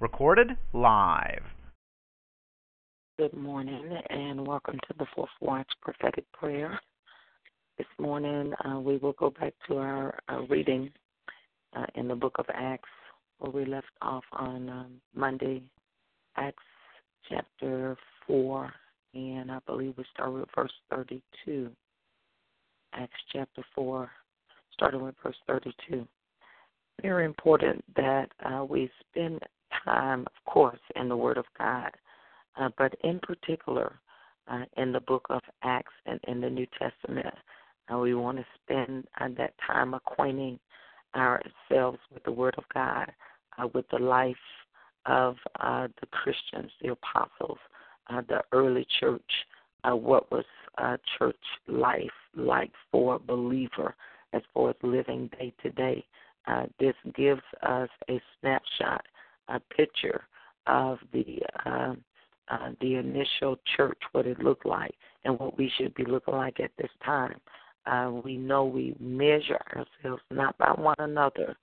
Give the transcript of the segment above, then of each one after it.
Recorded live. Good morning and welcome to the Fourth Watch Prophetic Prayer. This morning uh, we will go back to our reading uh, in the book of Acts where we left off on um, Monday, Acts chapter 4, and I believe we started with verse 32. Acts chapter 4, starting with verse 32 very important that uh, we spend time, of course, in the Word of God, uh, but in particular uh, in the book of Acts and in the New Testament. Uh, we want to spend uh, that time acquainting ourselves with the Word of God, uh, with the life of the Christians, the apostles, the early church, what was church life like for a believer as far as living day to day. Uh, this gives us a snapshot, a picture of the uh, uh, the initial church, what it looked like, and what we should be looking like at this time. Uh, we know we measure ourselves not by one another,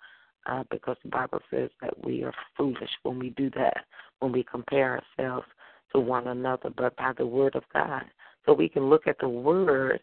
uh, because the Bible says that we are foolish when we do that, when we compare ourselves to one another, but by the Word of God. So we can look at the Word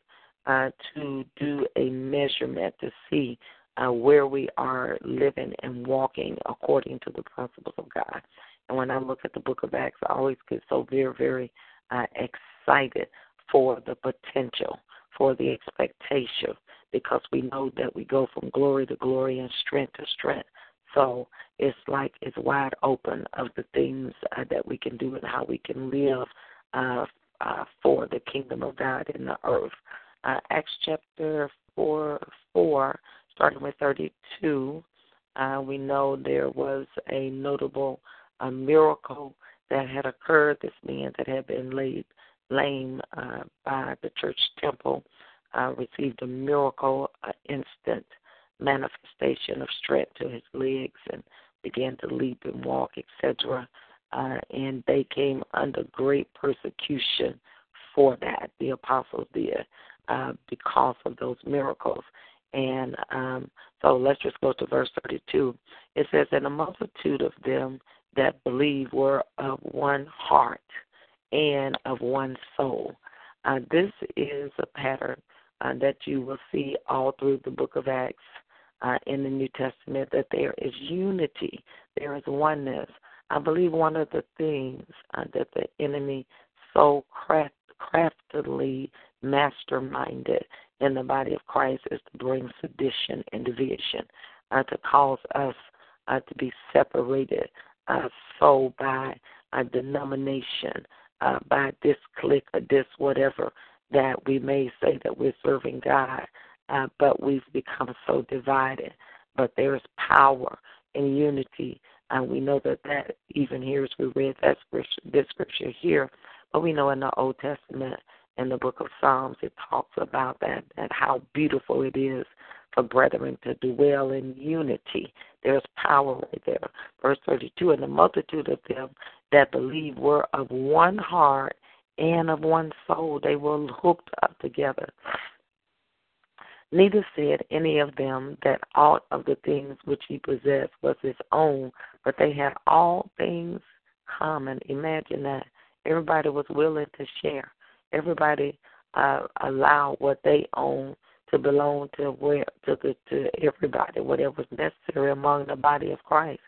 uh, to do a measurement to see uh, where we are living and walking according to the principles of God. And when I look at the book of Acts, I always get so very, very uh, excited for the potential, for the expectation, because we know that we go from glory to glory and strength to strength. So it's like it's wide open of the things uh, that we can do and how we can live uh, uh, for the kingdom of God in the earth. Uh, Acts chapter 4, 4 starting with 32, uh, we know there was a notable uh, miracle that had occurred. This man that had been laid lame uh, by the church temple uh, received a miracle, instant manifestation of strength to his legs and began to leap and walk, etc. Uh, and they came under great persecution for that. The apostles did because of those miracles. And um, so let's just go to verse 32. It says, And a multitude of them that believe were of one heart and of one soul. Uh, this is a pattern uh, that you will see all through the book of Acts uh, in the New Testament that there is unity, there is oneness. I believe one of the things uh, that the enemy so craft, craftily masterminded in the body of Christ is to bring sedition and division, uh, to cause us uh, to be separated uh, so by a denomination, uh, by this clique or this whatever, that we may say that we're serving God, uh, but we've become so divided. But there is power in unity. And we know that that even here as we read that scripture, this scripture here, but we know in the Old Testament in the book of Psalms, it talks about that, and how beautiful it is for brethren to dwell in unity. There's power right there. Verse 32 And the multitude of them that believe were of one heart and of one soul. They were hooked up together. Neither said any of them that aught of the things which he possessed was his own, but they had all things common. Imagine that. Everybody was willing to share everybody uh, allow what they own to belong to where to to everybody, whatever is necessary among the body of Christ.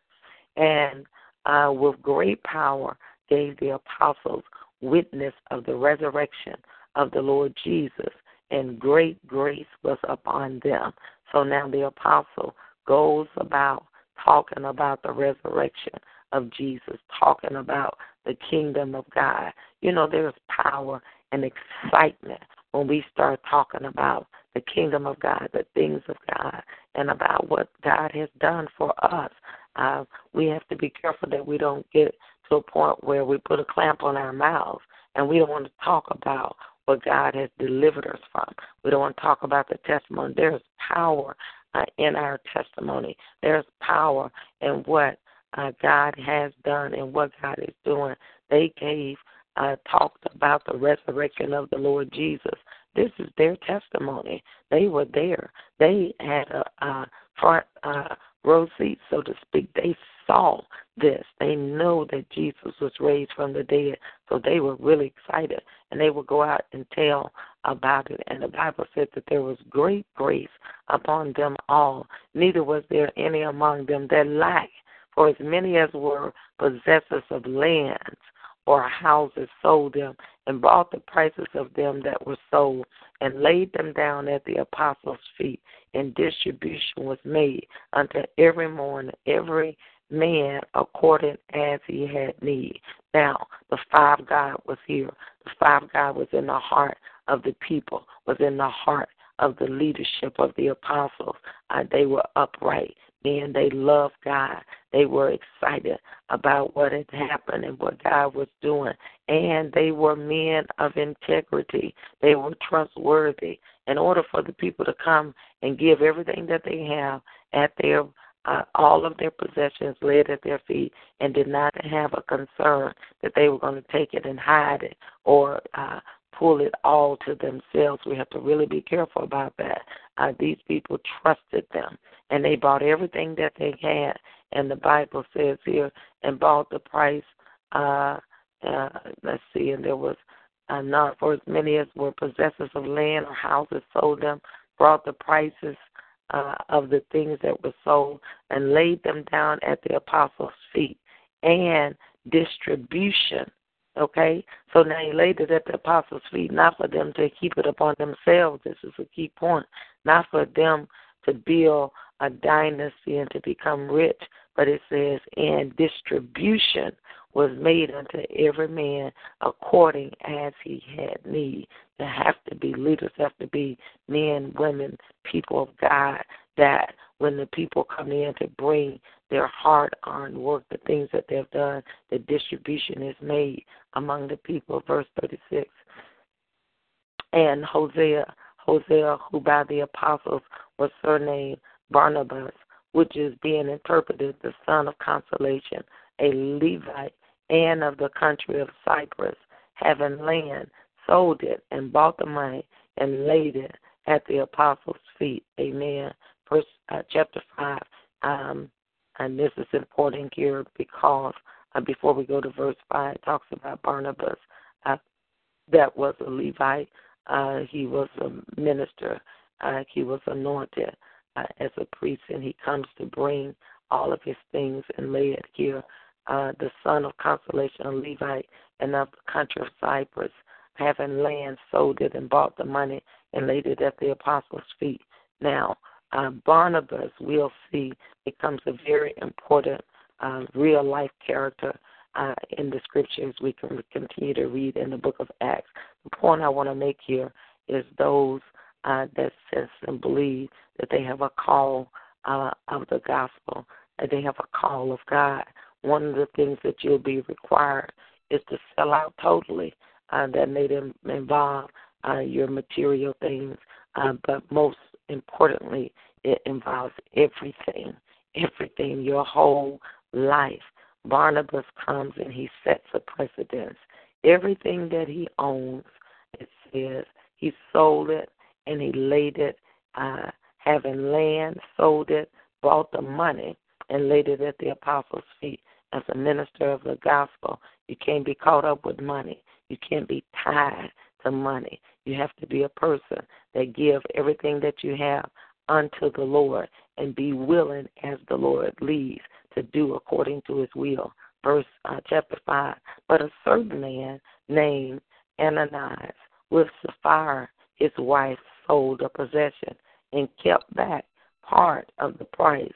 And uh, with great power gave the apostles witness of the resurrection of the Lord Jesus, and great grace was upon them. So now the apostle goes about talking about the resurrection of Jesus, talking about the kingdom of God. You know, there's power and excitement when we start talking about the kingdom of God, the things of God, and about what God has done for us. Uh, we have to be careful that we don't get to a point where we put a clamp on our mouths and we don't want to talk about what God has delivered us from. We don't want to talk about the testimony. There's power uh, in our testimony. There's power in what uh, God has done and what God is doing. They gave uh, talked about the resurrection of the Lord Jesus. This is their testimony. They were there. They had a, a front uh, row seat, so to speak. They saw this. They know that Jesus was raised from the dead. So they were really excited. And they would go out and tell about it. And the Bible said that there was great grace upon them all. Neither was there any among them that lacked. For as many as were possessors of lands or houses sold them and bought the prices of them that were sold and laid them down at the apostles' feet, and distribution was made unto every morning, every man according as he had need. Now, the five God was here. The five God was in the heart of the people, was in the heart of the leadership of the apostles. Uh, they were upright men. They loved God. They were excited about what had happened and what God was doing. And they were men of integrity. They were trustworthy. In order for the people to come and give everything that they have at their uh, all of their possessions laid at their feet and did not have a concern that they were going to take it and hide it or uh, pull it all to themselves. We have to really be careful about that. Uh, these people trusted them, and they bought everything that they had. And the Bible says here, and bought the price. Uh, uh, let's see, and there was uh, not for as many as were possessors of land or houses sold them, brought the prices uh, of the things that were sold, and laid them down at the apostles' feet. And distribution Okay? So now he laid it at the apostles' feet, not for them to keep it upon themselves. This is a key point. Not for them to build a dynasty and to become rich, but it says, and distribution was made unto every man according as he had need. There have to be leaders, have to be men, women, people of God that when the people come in to bring their hard earned work, the things that they've done, the distribution is made among the people. Verse 36. And Hosea, Hosea, who by the apostles was surnamed Barnabas, which is being interpreted the son of consolation, a Levite, and of the country of Cyprus, having land, sold it, and bought the money, and laid it at the apostles' feet. Amen. Verse uh, chapter five. Um, and this is important here because uh, before we go to verse 5, it talks about Barnabas. Uh, that was a Levite. Uh, he was a minister. Uh, he was anointed uh, as a priest, and he comes to bring all of his things and lay it here. Uh, the son of consolation, a Levite, and of the country of Cyprus, having land, sold it and bought the money and laid it at the apostles' feet. Now, uh, Barnabas, we'll see, becomes a very important uh, real life character uh, in the scriptures we can continue to read in the book of Acts. The point I want to make here is those uh, that sense and believe that they have a call uh, of the gospel, that they have a call of God. One of the things that you'll be required is to sell out totally. Uh, that may involve uh, your material things, uh, but most importantly, it involves everything, everything, your whole life. Barnabas comes and he sets a precedence. Everything that he owns, it says, he sold it and he laid it, uh, having land, sold it, bought the money, and laid it at the apostles' feet. As a minister of the gospel, you can't be caught up with money. You can't be tied to money. You have to be a person that give everything that you have unto the Lord and be willing as the Lord leads to do according to his will. Verse uh, chapter 5. But a certain man named Ananias with Sapphira, his wife, sold a possession and kept back part of the price.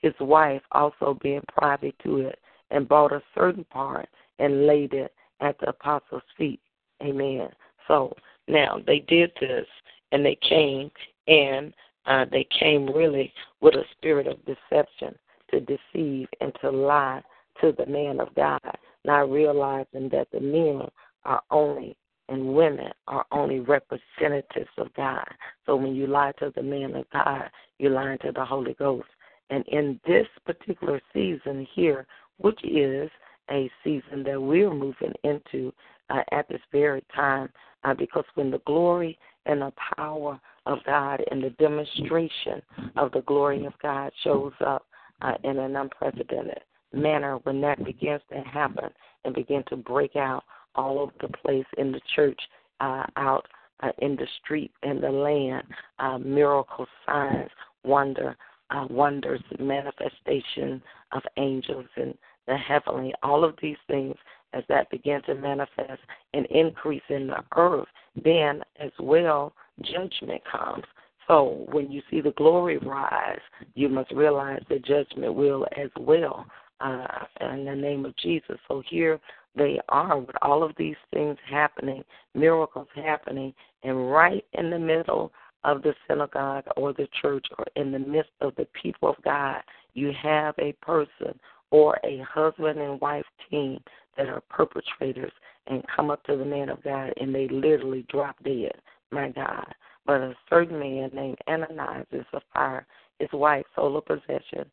His wife also being privy to it and bought a certain part and laid it at the apostles' feet. Amen. So now they did this and they came and uh, they came really with a spirit of deception to deceive and to lie to the man of God, not realizing that the men are only and women are only representatives of God. So when you lie to the man of God, you're lying to the Holy Ghost. And in this particular season here, which is a season that we're moving into uh, at this very time, uh, because when the glory and the power of God and the demonstration of the glory of God shows up uh, in an unprecedented manner, when that begins to happen and begin to break out all over the place in the church, uh, out uh, in the street, in the land, uh, miracle signs, wonder, uh, wonders, manifestation of angels and the heavenly, all of these things as that begin to manifest and increase in the earth, then as well judgment comes. So when you see the glory rise, you must realize the judgment will as well uh, in the name of Jesus. So here they are with all of these things happening, miracles happening, and right in the middle of the synagogue or the church or in the midst of the people of God, you have a person or a husband and wife team that are perpetrators and come up to the man of God and they literally drop dead. My God. But a certain man named Ananias and Sapphira, his wife, sold a possession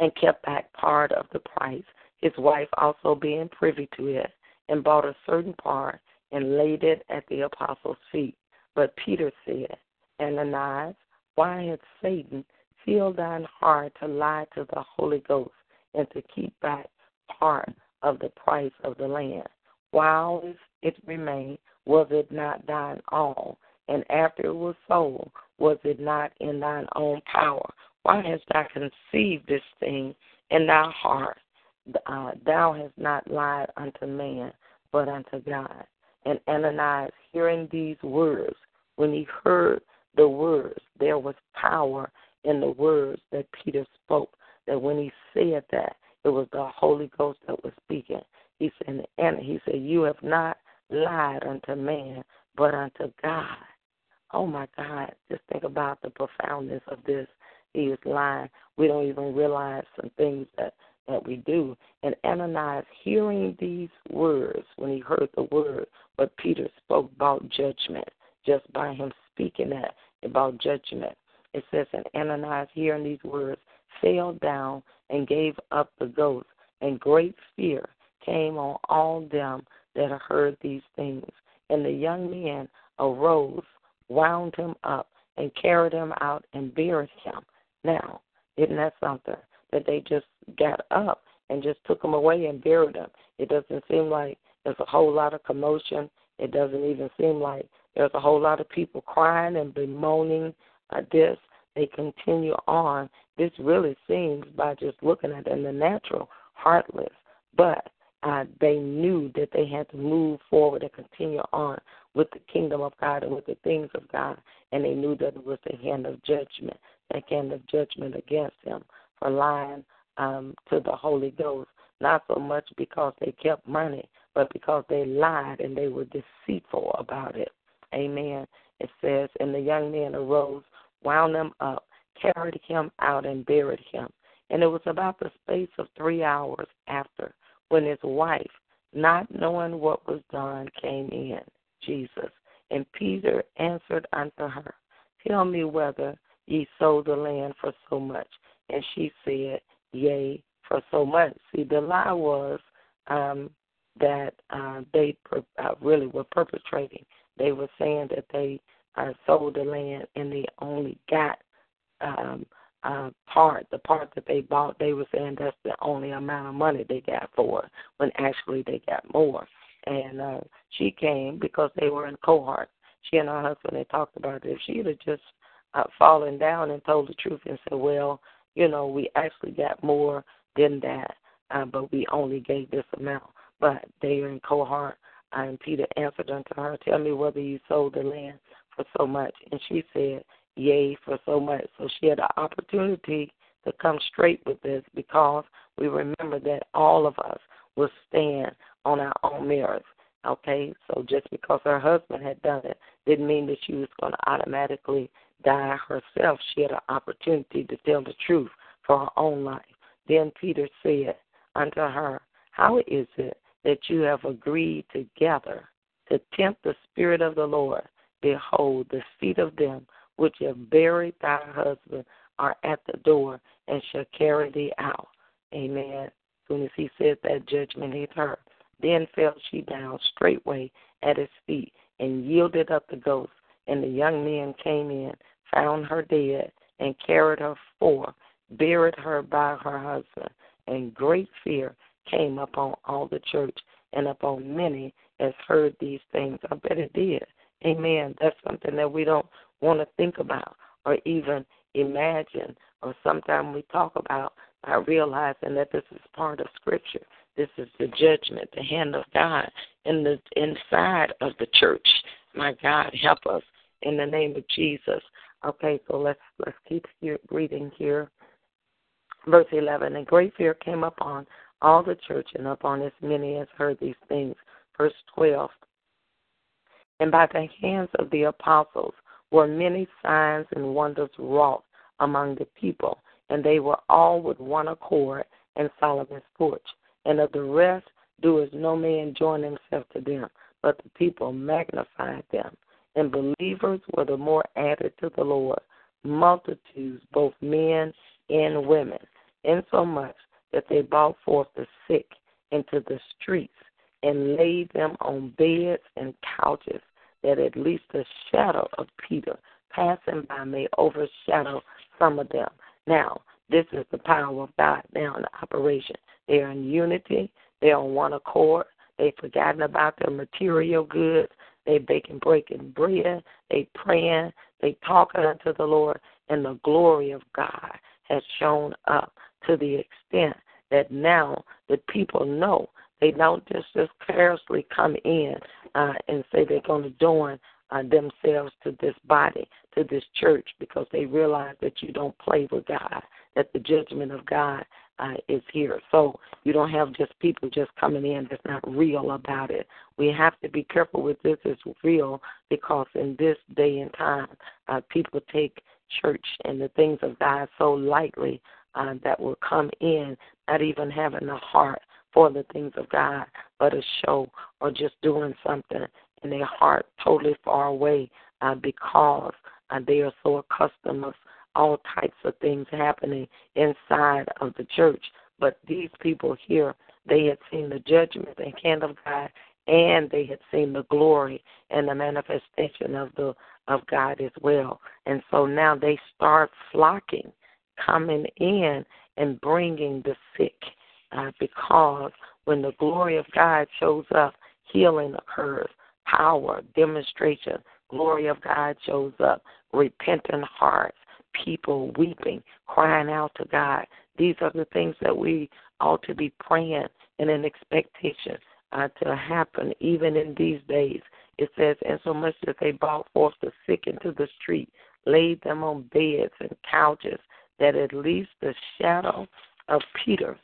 and kept back part of the price, his wife also being privy to it, and bought a certain part and laid it at the apostles' feet. But Peter said, Ananias, why hath Satan filled thine heart to lie to the Holy Ghost and to keep back part of the price of the land? While it remained, was it not thine own? And after it was sold, was it not in thine own power? Why hast thou conceived this thing in thy heart? Uh, thou hast not lied unto man, but unto God. And Ananias, hearing these words, when he heard the words, there was power in the words that Peter spoke. That when he said that, it was the Holy Ghost that was speaking. He said, and he said, You have not lied unto man, but unto God. Oh my God, just think about the profoundness of this. He is lying. We don't even realize some things that that we do. And Ananias, hearing these words, when he heard the word, what Peter spoke about judgment, just by him speaking that about judgment. It says, and Ananias, hearing these words, fell down and gave up the ghost, and great fear came on all them that heard these things. And the young man arose, wound him up, and carried him out and buried him. Now, isn't that something? That they just got up and just took him away and buried him. It doesn't seem like there's a whole lot of commotion. It doesn't even seem like there's a whole lot of people crying and bemoaning this. They continue on. This really seems, by just looking at it in the natural, heartless. But uh, they knew that they had to move forward and continue on with the kingdom of God and with the things of God. And they knew that it was the hand of judgment, that hand of judgment against them for lying um, to the Holy Ghost. Not so much because they kept money, but because they lied and they were deceitful about it. Amen. It says, And the young man arose, wound him up, carried him out, and buried him. And it was about the space of three hours after when his wife, not knowing what was done, came in, Jesus. And Peter answered unto her, Tell me whether ye sold the land for so much. And she said, Yea, for so much. See, the lie was um, that uh, they per- uh, really were perpetrating. They were saying that they uh, sold the land and they only got um, uh, part, the part that they bought, they were saying that's the only amount of money they got for when actually they got more. And uh, she came because they were in cohort. She and her husband they talked about it. If she'd have just uh, fallen down and told the truth and said, "Well, you know, we actually got more than that, uh, but we only gave this amount." But they are in cohort. And Peter answered unto her, "Tell me whether you sold the land for so much." And she said, yea for so much. So she had an opportunity to come straight with this because we remember that all of us will stand on our own merits. Okay, so just because her husband had done it didn't mean that she was going to automatically die herself. She had an opportunity to tell the truth for her own life. Then Peter said unto her, How is it that you have agreed together to tempt the Spirit of the Lord? Behold, the feet of them which have buried thy husband are at the door and shall carry thee out. Amen. Soon as he said that, judgment hit her. Then fell she down straightway at his feet and yielded up the ghost. And the young men came in, found her dead, and carried her forth, buried her by her husband. and great fear came upon all the church and upon many as heard these things. I bet it did. Amen. That's something that we don't want to think about or even imagine, or sometimes we talk about not realizing that this is part of Scripture. This is the judgment, the hand of God in the inside of the church. My God, help us in the name of Jesus. Okay, so let's let's keep reading here. Verse eleven, and great fear came upon all the church and upon as many as heard these things. Verse twelve. And by the hands of the apostles were many signs and wonders wrought among the people, and they were all with one accord in Solomon's porch. And of the rest doers no man join himself to them, but the people magnified them. And believers were the more added to the Lord, multitudes, both men and women, insomuch that they brought forth the sick into the streets and laid them on beds and couches that at least the shadow of Peter passing by may overshadow some of them. Now, this is the power of God. Now in operation. They are in unity, they're on one accord, they've forgotten about their material goods, they baking breaking bread, they praying, they talking unto the Lord, and the glory of God has shown up to the extent that now the people know they don't just just carelessly come in uh, and say they're going to join uh, themselves to this body, to this church, because they realize that you don't play with God, that the judgment of God uh, is here. So you don't have just people just coming in that's not real about it. We have to be careful with this is real because in this day and time, uh, people take church and the things of God so lightly uh, that will come in, not even having a heart for the things of God, but a show or just doing something in their heart totally far away uh, because uh, they are so accustomed of all types of things happening inside of the church. But these people here, they had seen the judgment and hand of God, and they had seen the glory and the manifestation of the of God as well. And so now they start flocking, coming in and bringing the sick uh, because when the glory of God shows up, healing occurs, power, demonstration, glory of God shows up, repentant hearts, people weeping, crying out to God. These are the things that we ought to be praying in an expectation uh, to happen even in these days. It says, and so much that they brought forth the sick into the street, laid them on beds and couches, that at least the shadow of Peter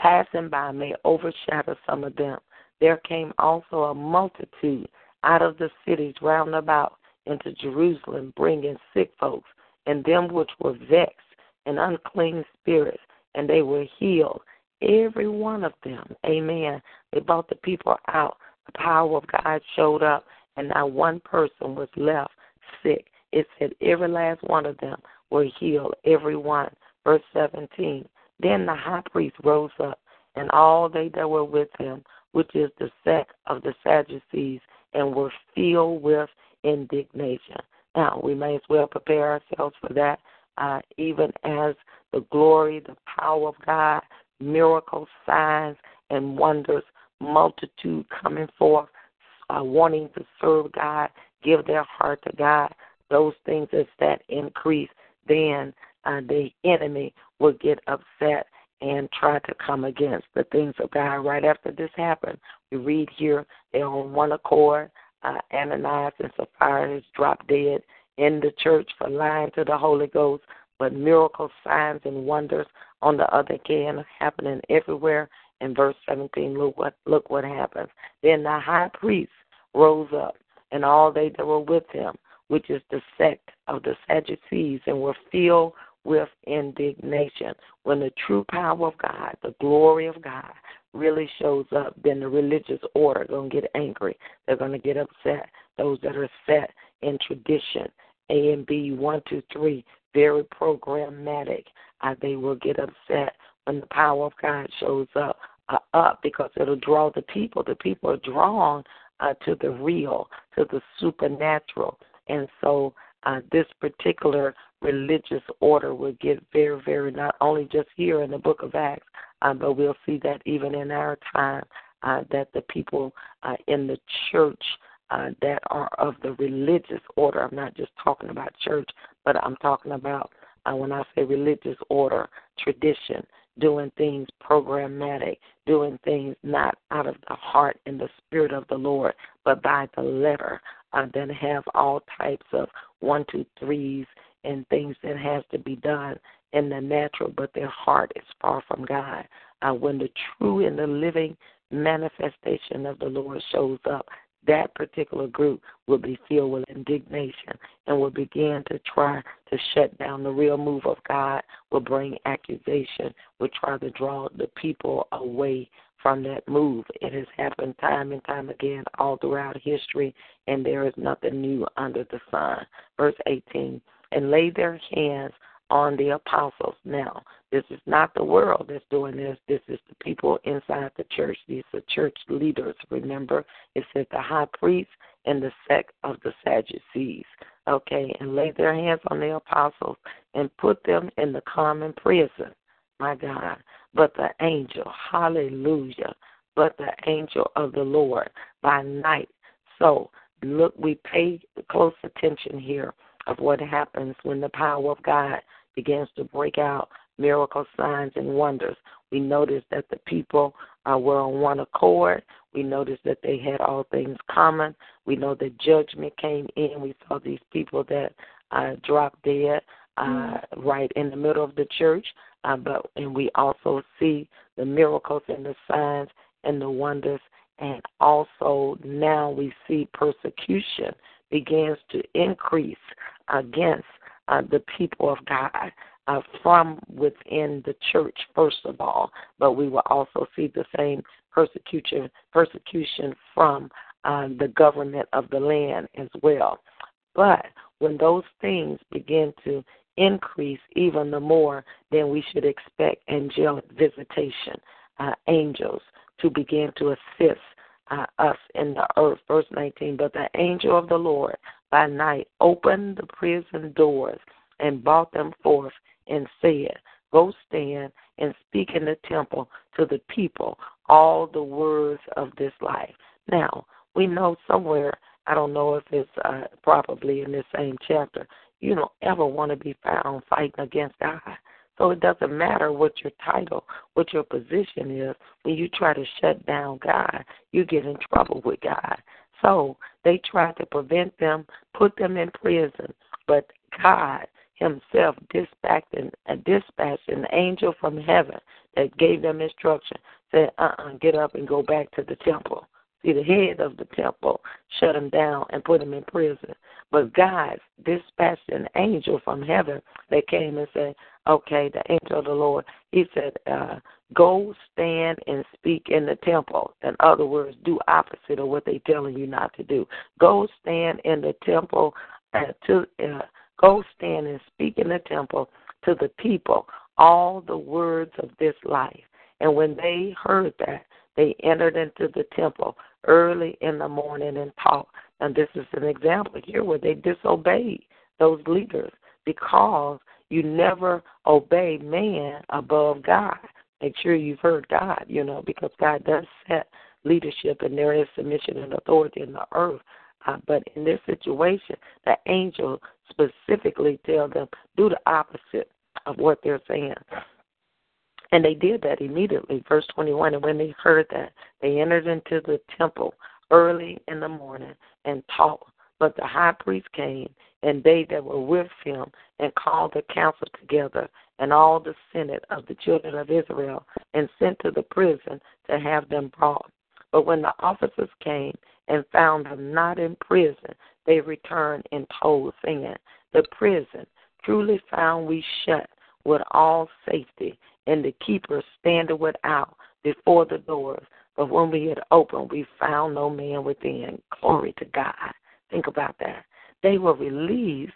passing by may overshadow some of them. There came also a multitude out of the cities round about into Jerusalem, bringing sick folks, and them which were vexed and unclean spirits, and they were healed. Every one of them. Amen. They brought the people out. The power of God showed up, and not one person was left sick. It said every last one of them were healed, every one. Verse 17. Then the high priest rose up, and all they that were with him, which is the sect of the Sadducees, and were filled with indignation. Now, we may as well prepare ourselves for that, uh, even as the glory, the power of God, miracles, signs, and wonders, multitude coming forth, uh, wanting to serve God, give their heart to God. Those things as that increase, then uh, the enemy will get upset and try to come against the things of God. Right after this happened, we read here they're on one accord. Uh, Ananias and Sapphira is dropped dead in the church for lying to the Holy Ghost, but miracles, signs, and wonders on the other hand happening everywhere. In verse 17, look what look what happens. Then the high priest rose up, and all they that were with him, which is the sect of the Sadducees, and were filled with indignation. When the true power of God, the glory of God, really shows up, then the religious order going to get angry. They're going to get upset. Those that are set in tradition, A and B, one, two, three, very programmatic, uh, they will get upset when the power of God shows up. Uh, up because it'll draw the people. The people are drawn uh, to the real, to the supernatural, and so uh, this particular religious order will get very, very not only just here in the book of Acts, um, but we'll see that even in our time uh, that the people uh, in the church uh, that are of the religious order. I'm not just talking about church, but I'm talking about uh, when I say religious order, tradition, doing things programmatic, doing things not out of the heart and the spirit of the Lord, but by the letter. Uh, then have all types of one, two, threes and things that has to be done in the natural, but their heart is far from God. Uh, when the true and the living manifestation of the Lord shows up, that particular group will be filled with indignation and will begin to try to shut down the real move of God, will bring accusation, will try to draw the people away from that move. It has happened time and time again all throughout history, and there is nothing new under the sun. Verse 18 and lay their hands on the apostles. Now, this is not the world that's doing this. This is the people inside the church. These are church leaders. Remember, it said the high priest and the sect of the Sadducees. Okay, and lay their hands on the apostles and put them in the common prison. My God. But the angel, hallelujah, but the angel of the Lord by night. So, look, we pay close attention here of what happens when the power of God begins to break out miracle signs and wonders. We notice that the people uh, were on one accord. We noticed that they had all things common. We know that judgment came in. We saw these people that uh, dropped dead uh, mm-hmm. right in the middle of the church. Uh, but and we also see the miracles and the signs and the wonders. And also now we see persecution begins to increase against uh, the people of God uh, from within the church, first of all, but we will also see the same persecution persecution from uh, the government of the land as well. But when those things begin to increase even the more, then we should expect angelic visitation, uh, angels to begin to assist uh, us in the earth. Verse 19, but the angel of the Lord by night opened the prison doors and brought them forth and said, Go stand and speak in the temple to the people all the words of this life. Now, we know somewhere, I don't know if it's uh, probably in this same chapter, you don't ever want to be found fighting against God. So it doesn't matter what your title, what your position is. When you try to shut down God, you get in trouble with God. So they tried to prevent them, put them in prison. But God Himself dispatched an, uh, dispatched an angel from heaven that gave them instruction. Said, "Uh, uh-uh, get up and go back to the temple." See, the head of the temple shut him down and put him in prison. But God dispatched an angel from heaven that came and said, Okay, the angel of the Lord, he said, uh, Go stand and speak in the temple. In other words, do opposite of what they're telling you not to do. Go stand in the temple uh, to uh, go stand and speak in the temple to the people all the words of this life. And when they heard that, they entered into the temple early in the morning and taught. And this is an example here where they disobeyed those leaders because you never obey man above God. Make sure you've heard God, you know, because God does set leadership and there is submission and authority in the earth. Uh, but in this situation, the angel specifically tell them do the opposite of what they're saying. And they did that immediately. Verse 21 And when they heard that, they entered into the temple early in the morning and taught. But the high priest came, and they that were with him, and called the council together, and all the senate of the children of Israel, and sent to the prison to have them brought. But when the officers came and found them not in prison, they returned and told, saying, The prison truly found we shut with all safety, and the keeper standing without before the doors. But when we had opened, we found no man within. Glory to God. Think about that. They were released,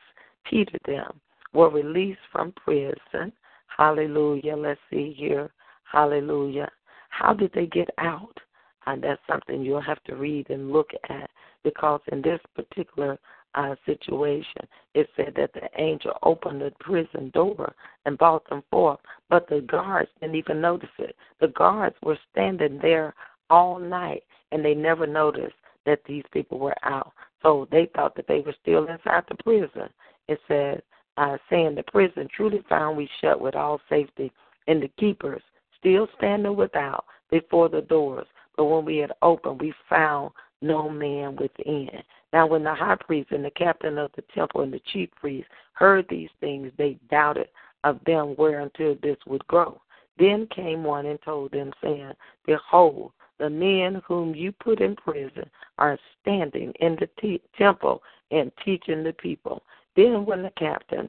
Peter them, were released from prison. Hallelujah. Let's see here. Hallelujah. How did they get out? And that's something you'll have to read and look at because in this particular uh, situation. It said that the angel opened the prison door and brought them forth, but the guards didn't even notice it. The guards were standing there all night, and they never noticed that these people were out. So they thought that they were still inside the prison. It said, uh, saying the prison truly found we shut with all safety, and the keepers still standing without before the doors. But when we had opened, we found no man within. Now, when the high priest and the captain of the temple and the chief priest heard these things, they doubted of them whereunto this would grow. Then came one and told them, saying, Behold, the men whom you put in prison are standing in the t- temple and teaching the people. Then, when the captain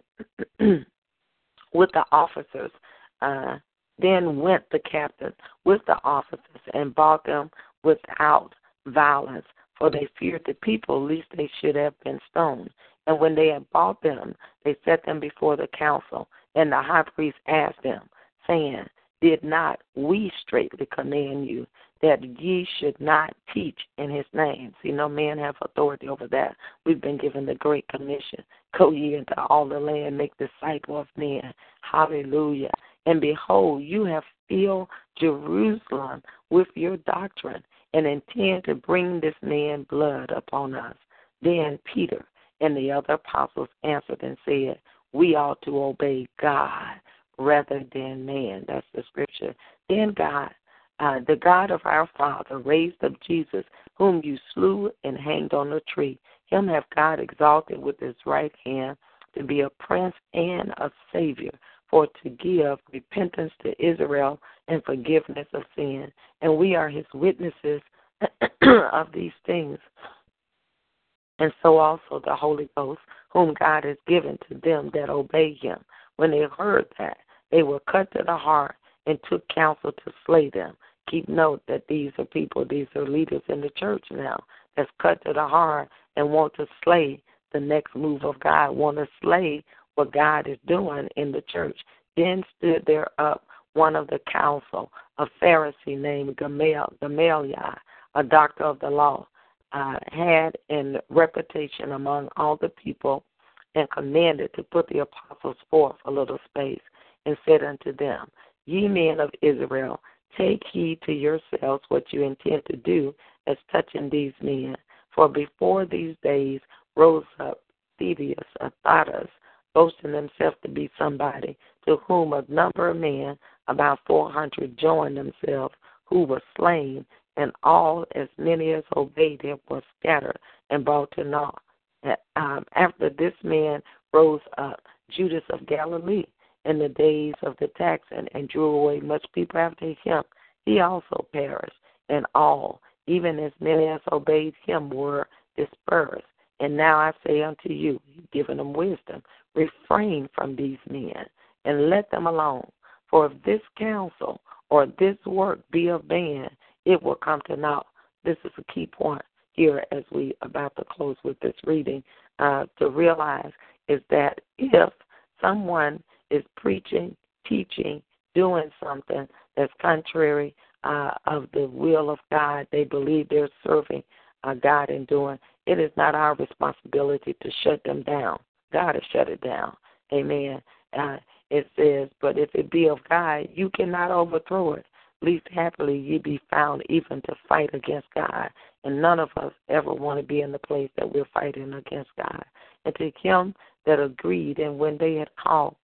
with the officers, uh, then went the captain with the officers and bought them without violence, for they feared the people, lest they should have been stoned. And when they had bought them, they set them before the council. And the high priest asked them, saying, Did not we straightly command you that ye should not teach in his name? See, no man have authority over that. We've been given the great commission. Go ye into all the land, make disciples of men. Hallelujah. And behold, you have filled Jerusalem with your doctrine and intend to bring this man blood upon us. Then Peter and the other apostles answered and said, We ought to obey God rather than man. That's the scripture. Then God, uh, the God of our Father, raised up Jesus, whom you slew and hanged on a tree. Him have God exalted with his right hand to be a prince and a savior for to give repentance to Israel and forgiveness of sin. And we are his witnesses of these things. And so also the Holy Ghost, whom God has given to them that obey him. When they heard that, they were cut to the heart and took counsel to slay them. Keep note that these are people, these are leaders in the church now that's cut to the heart and want to slay the next move of God, want to slay what God is doing in the church. Then stood there up one of the council, a Pharisee named Gamaliel, a doctor of the law, uh, had in reputation among all the people, and commanded to put the apostles forth a little space, and said unto them, Ye men of Israel, take heed to yourselves what you intend to do as touching these men. For before these days rose up Theudas, a Theudas, boasting himself to be somebody, to whom a number of men, about four hundred, joined themselves, who were slain, and all as many as obeyed him were scattered and brought to naught. Um, after this man rose up, Judas of Galilee, in the days of the tax and, and drew away much people after him, he also perished, and all, even as many as obeyed him, were dispersed. And now I say unto you, giving them wisdom, refrain from these men and let them alone. For if this counsel or this work be of man, it will come to naught. This is a key point here as we about to close with this reading uh, to realize is that if someone is preaching, teaching, doing something that's contrary uh, of the will of God, they believe they're serving uh, God in doing. It is not our responsibility to shut them down. God has shut it down. Amen. Uh, it says, but if it be of God, you cannot overthrow it least happily ye be found even to fight against God. And none of us ever want to be in the place that we're fighting against God. And to him that agreed, and when they had called,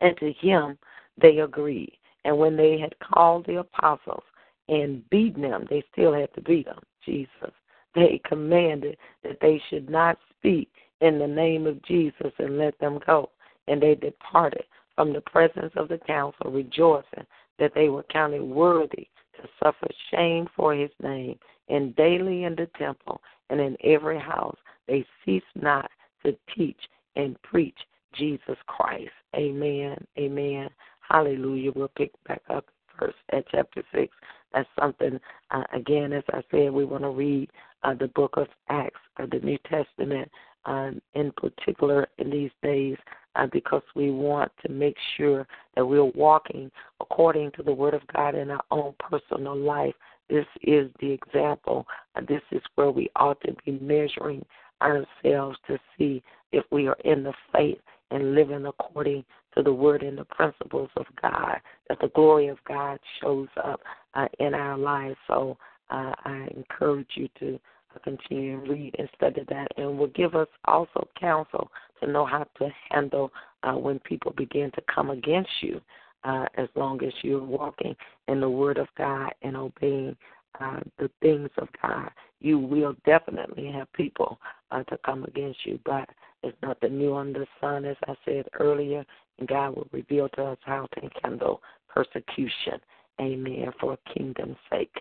and to him they agreed. And when they had called the apostles and beaten them, they still had to beat them, Jesus. They commanded that they should not speak in the name of Jesus and let them go. And they departed from the presence of the council, rejoicing that they were counted worthy to suffer shame for his name. And daily in the temple and in every house they ceased not to teach and preach Jesus Christ. Amen. Amen. Hallelujah. We'll pick back up first at chapter 6. That's something, uh, again, as I said, we want to read uh, the book of Acts, or the New Testament, uh, in particular in these days uh, because we want to make sure that we're walking according to the Word of God in our own personal life. This is the example. Uh, this is where we ought to be measuring ourselves to see if we are in the faith and living according to the word and the principles of God, that the glory of God shows up uh, in our lives. So uh, I encourage you to continue and read and study that, and will give us also counsel to know how to handle uh, when people begin to come against you. Uh, as long as you're walking in the Word of God and obeying uh, the things of God, you will definitely have people uh, to come against you. But it's nothing new under the sun, as I said earlier, and God will reveal to us how to handle persecution. Amen. For kingdom's sake.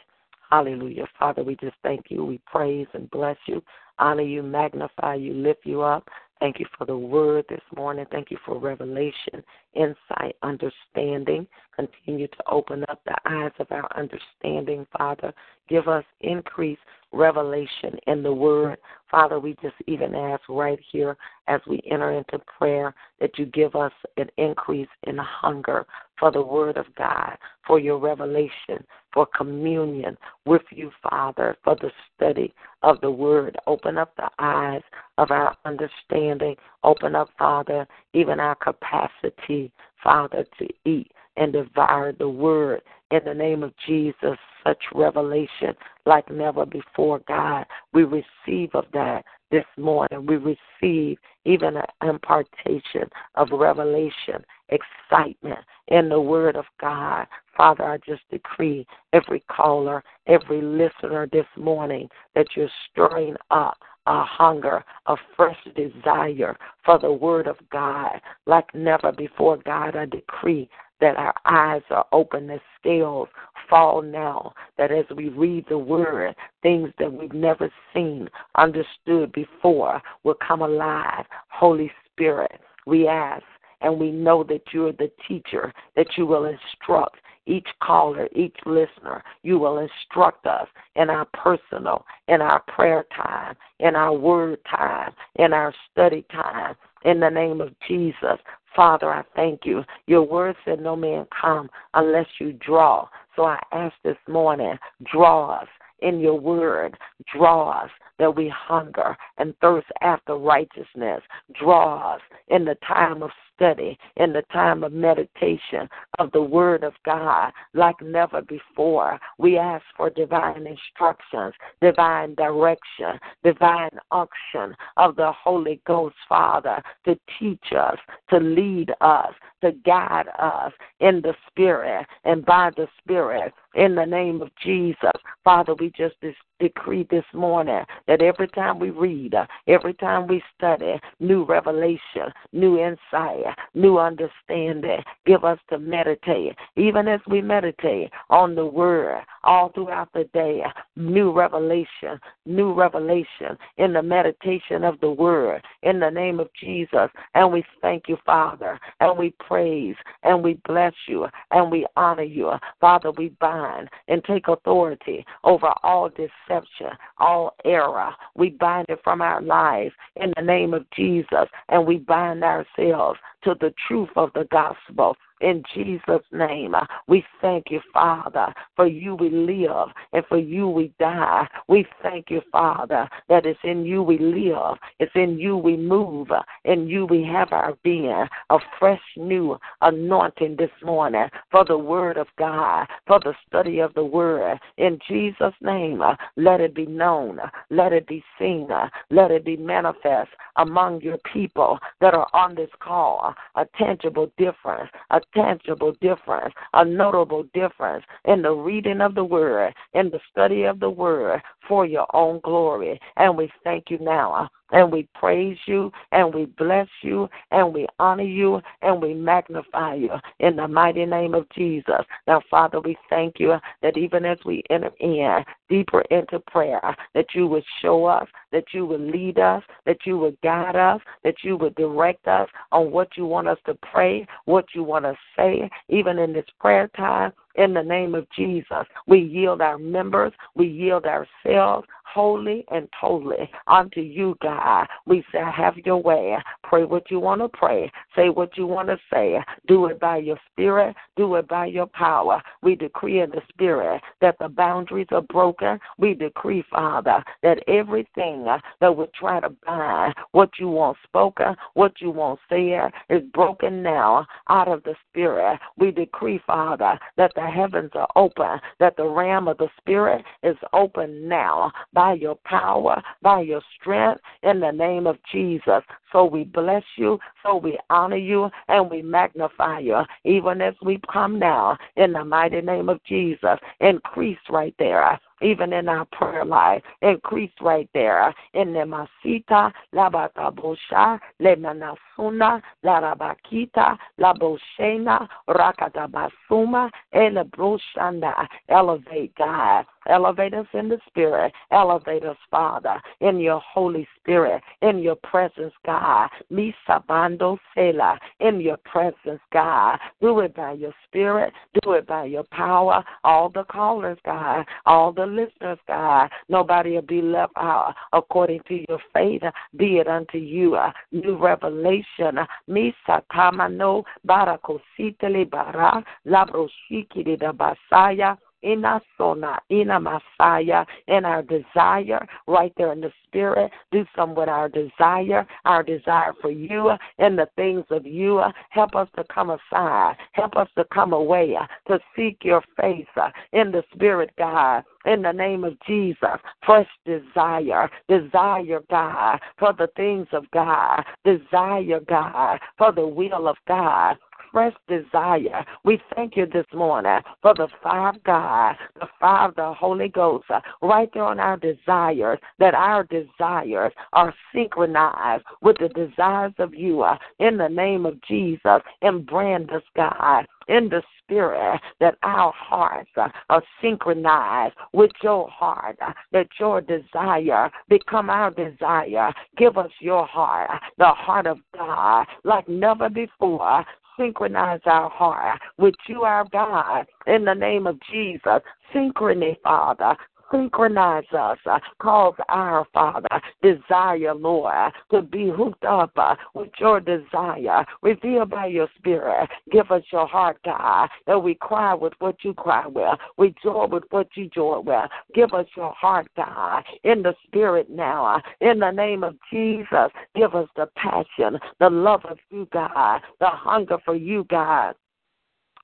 Hallelujah. Father, we just thank you. We praise and bless you, honor you, magnify you, lift you up. Thank you for the word this morning. Thank you for revelation, insight, understanding. Continue to open up the eyes of our understanding, Father. Give us increased revelation in the word. Father, we just even ask right here as we enter into prayer that you give us an increase in hunger for the word of God, for your revelation, for communion with you, Father, for the study of the word. Open up the eyes of our understanding. Open up, Father, even our capacity, Father, to eat and devour the word in the name of Jesus. Such revelation like never before, God. We receive of that this morning. We receive even an impartation of revelation, excitement in the Word of God. Father, I just decree every caller, every listener this morning that you're stirring up a hunger, a fresh desire for the Word of God like never before. God, I decree that our eyes are open, the scales fall now, that as we read the word, things that we've never seen, understood before will come alive. Holy Spirit, we ask and we know that you're the teacher, that you will instruct each caller, each listener. You will instruct us in our personal, in our prayer time, in our word time, in our study time. In the name of Jesus, Father, I thank you. Your word said, No man come unless you draw. So I ask this morning, draw us in your word. Draw us that we hunger and thirst after righteousness. Draw us in the time of study, in the time of meditation of the Word of God like never before. We ask for divine instructions, divine direction, divine unction of the Holy Ghost, Father, to teach us, to lead us, to guide us in the Spirit and by the Spirit in the name of Jesus. Father, we just decree this morning that every time we read, every time we study, new revelation, new insight, new understanding, give us to meditate. Even as we meditate on the word all throughout the day, new revelation, new revelation in the meditation of the word in the name of Jesus. And we thank you, Father, and we praise and we bless you and we honor you. Father, we bind and take authority over all deception, all error. We bind it from our lives in the name of Jesus, and we bind ourselves to the truth of the gospel in Jesus' name. Uh, we thank you, Father, for you we live and for you we die. We thank you, Father, that it's in you we live, it's in you we move, in you we have our being, a fresh new anointing this morning for the word of God, for the study of the word. In Jesus' name, uh, let it be known, let it be seen, uh, let it be manifest among your people that are on this call, a tangible difference, a tangible difference, a notable difference in the reading of the word, in the study of the word for your own glory. And we thank you now and we praise you and we bless you and we honor you and we magnify you in the mighty name of Jesus. Now, Father, we thank you that even as we enter in deeper into prayer, that you would show us, that you would lead us, that you would guide us, that you would direct us on what you want us to pray, what you want to say, even in this prayer time in the name of Jesus. We yield our members, we yield ourselves wholly and totally unto you, God. We say, have your way. Pray what you want to pray. Say what you want to say. Do it by your spirit. Do it by your power. We decree in the spirit that the boundaries are broken. We decree, Father, that everything that would try to bind what you want spoken, what you want said, is broken now out of the spirit. We decree, Father, that the heavens are open, that the ram of the spirit is open now by your power, by your strength, in the name of Jesus. So we bless you, so we honor you, and we magnify you, even as we come now in the mighty name of Jesus. Increase right there even in our prayer life. Increase right there. In the masita, la batabosha, le manasuna, la rabakita, la boshena, rakatabasuma, broshanda. Elevate God. Elevate us in the Spirit. Elevate us, Father, in your Holy Spirit, in your presence, God. Misabando Sela, in your presence, God. Do it by your Spirit. Do it by your power. All the callers, God. All the listeners, God. Nobody will be left out according to your faith. Be it unto you. New revelation. Misa tamano barakositele bara labroshiki de basaya in our sona, in our Messiah, in our desire, right there in the spirit. Do some with our desire, our desire for you and the things of you. Help us to come aside. Help us to come away to seek your face in the spirit, God. In the name of Jesus, fresh desire, desire, God, for the things of God, desire, God, for the will of God fresh desire. We thank you this morning for the fire of God, the fire of the Holy Ghost, uh, right there on our desires, that our desires are synchronized with the desires of you uh, in the name of Jesus. And brand us, God, in the spirit that our hearts uh, are synchronized with your heart, that your desire become our desire. Give us your heart, the heart of God, like never before synchronize our heart with you, our God, in the name of Jesus. Synchrony, Father synchronize us, cause our Father desire, Lord, to be hooked up uh, with your desire. Reveal by your Spirit. Give us your heart, God, that we cry with what you cry with. We joy with what you joy with. Give us your heart, God, in the Spirit now. Uh, in the name of Jesus, give us the passion, the love of you, God, the hunger for you, God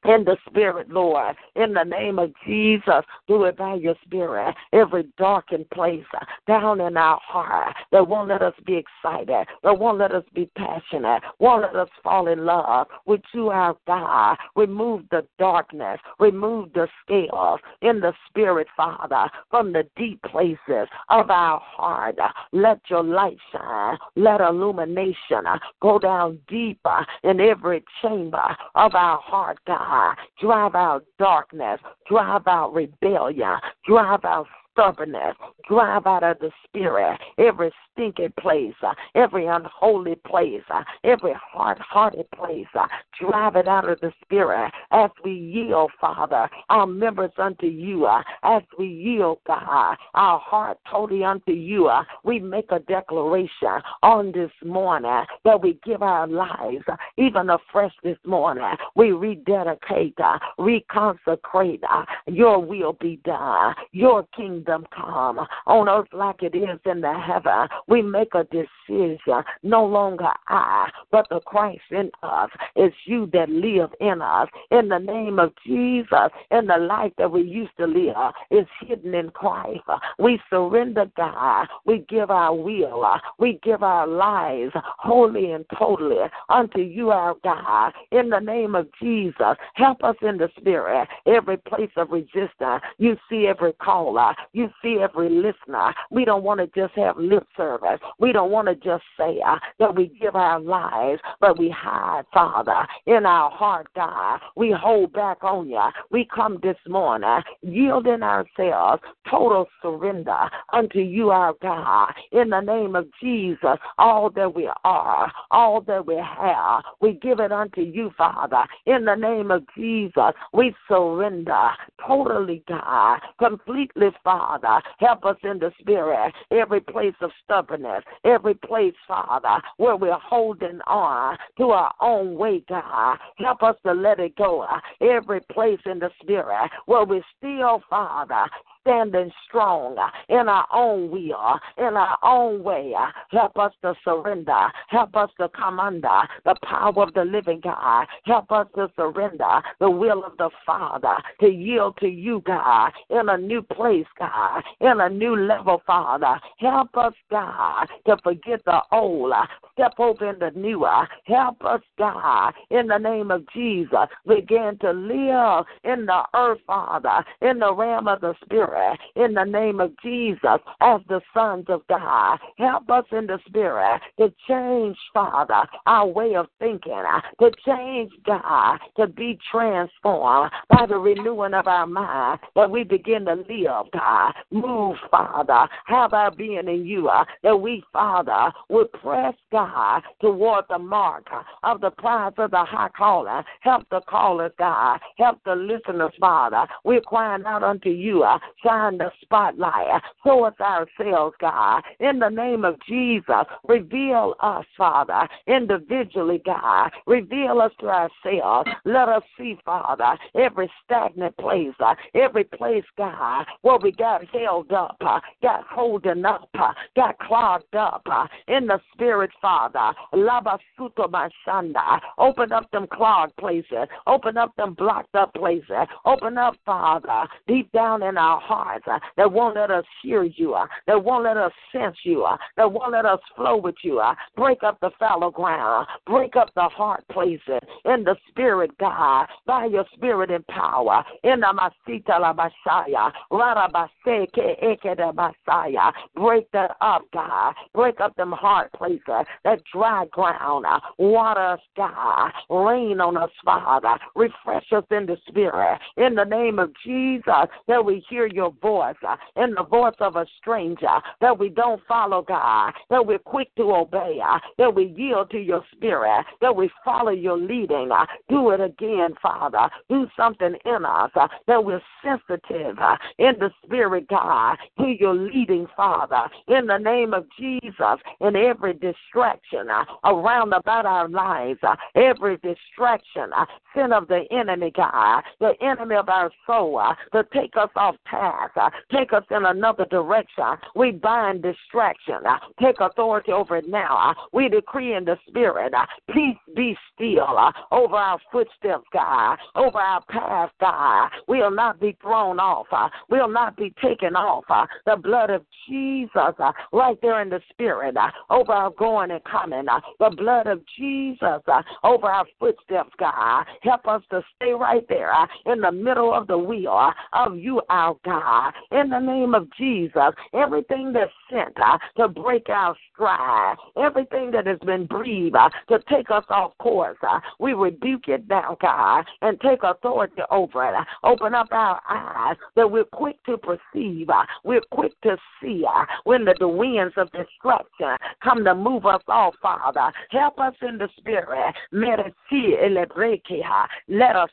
in the spirit, Lord. In the name of Jesus, do it by your spirit. Every darkened place uh, down in our heart that won't let us be excited, that won't let us be passionate, won't let us fall in love with you, our God. Remove the darkness, remove the scales in the spirit, Father, from the deep places of our heart. Let your light shine. Let illumination uh, go down deeper in every chamber of our heart, God. Drive out darkness. Drive out rebellion. Drive out stubbornness. Drive out of the spirit every stinking place, uh, every unholy place, uh, every hard hearted place. Uh, drive it out of the spirit as we yield, Father, our members unto you, as we yield, God, our heart totally unto you. We make a declaration on this morning that we give our lives, even afresh this morning. We rededicate, reconsecrate, your will be done, your kingdom come on earth like it is in the heaven we make a decision. No longer I, but the Christ in us. It's you that live in us. In the name of Jesus, in the life that we used to live is hidden in Christ. We surrender, God. We give our will. We give our lives wholly and totally unto you, our God. In the name of Jesus, help us in the spirit. Every place of resistance, you see every caller. You see every listener. We don't want to just have lip service. We don't want to just say uh, that we give our lives, but we hide, Father, in our heart, God. We hold back on you. We come this morning yielding ourselves, total surrender unto you, our God. In the name of Jesus, all that we are, all that we have, we give it unto you, Father. In the name of Jesus, we surrender totally, God, completely, Father. Help us in the spirit. Every place of stubbornness, every place, Father, where we're holding on to our own way, God. Help us to let it go. Every place in the spirit where we're still, Father, standing strong in our own will, in our own way. Help us to surrender. Help us to come under the power of the living God. Help us to surrender the will of the Father, to yield to you, God, in a new place, God, in a new level, Father. Help us, God, to forget the old, step over in the new. Help us, God, in the name of Jesus, begin to live in the earth, Father, in the realm of the Spirit in the name of Jesus as the sons of God. Help us in the spirit to change, Father, our way of thinking, uh, to change, God, to be transformed by the renewing of our mind, that we begin to live, God. Move, Father. Have our being in you, uh, that we, Father, would press, God, toward the mark uh, of the prize of the high calling. Help the callers, God. Help the listeners, Father. We're crying out unto you. Uh, Shine the spotlight. Show us ourselves, God. In the name of Jesus, reveal us, Father, individually, God. Reveal us to ourselves. Let us see, Father, every stagnant place, every place, God, where we got held up, got holding up, got clogged up. In the spirit, Father. Open up them clogged places. Open up them blocked up places. Open up, Father, deep down in our heart hearts uh, that won't let us hear you, uh, that won't let us sense you, uh, that won't let us flow with you. Uh, break up the fallow ground, uh, break up the hard places in the spirit, God, by your spirit and power. In the Masita la Messiah, Eke de Messiah. Break that up, God. Break up them hard places, that dry ground. Uh, water us, God. Rain on us, Father. Refresh us in the spirit. In the name of Jesus, that we hear your voice uh, and the voice of a stranger, that we don't follow God, that we're quick to obey, uh, that we yield to your spirit, that we follow your leading. Uh, do it again, Father. Do something in us uh, that we're sensitive uh, in the spirit, God, to your leading, Father, in the name of Jesus, in every distraction uh, around about our lives, uh, every distraction, uh, sin of the enemy, God, the enemy of our soul, uh, to take us off path, uh, take us in another direction. We bind distraction, uh, take authority over it now. Uh, we decree in the spirit, uh, peace be still uh, over our footsteps, God, over our path, God. We'll not be thrown off. Uh, we'll not be taken off. The blood of Jesus, right there in the spirit, over our going and coming. The blood of Jesus over our footsteps, God. Help us to stay right there in the middle of the wheel of you, our God. In the name of Jesus, everything that's sent uh, to break our stride, everything that has been breathed uh, to take us off course, uh, we rebuke it now, God, and take authority over it. Open up our eyes that we're quick to perceive, uh, we're quick to see uh, when the, the winds of destruction come to move us off, Father. Help us in the spirit. Let us us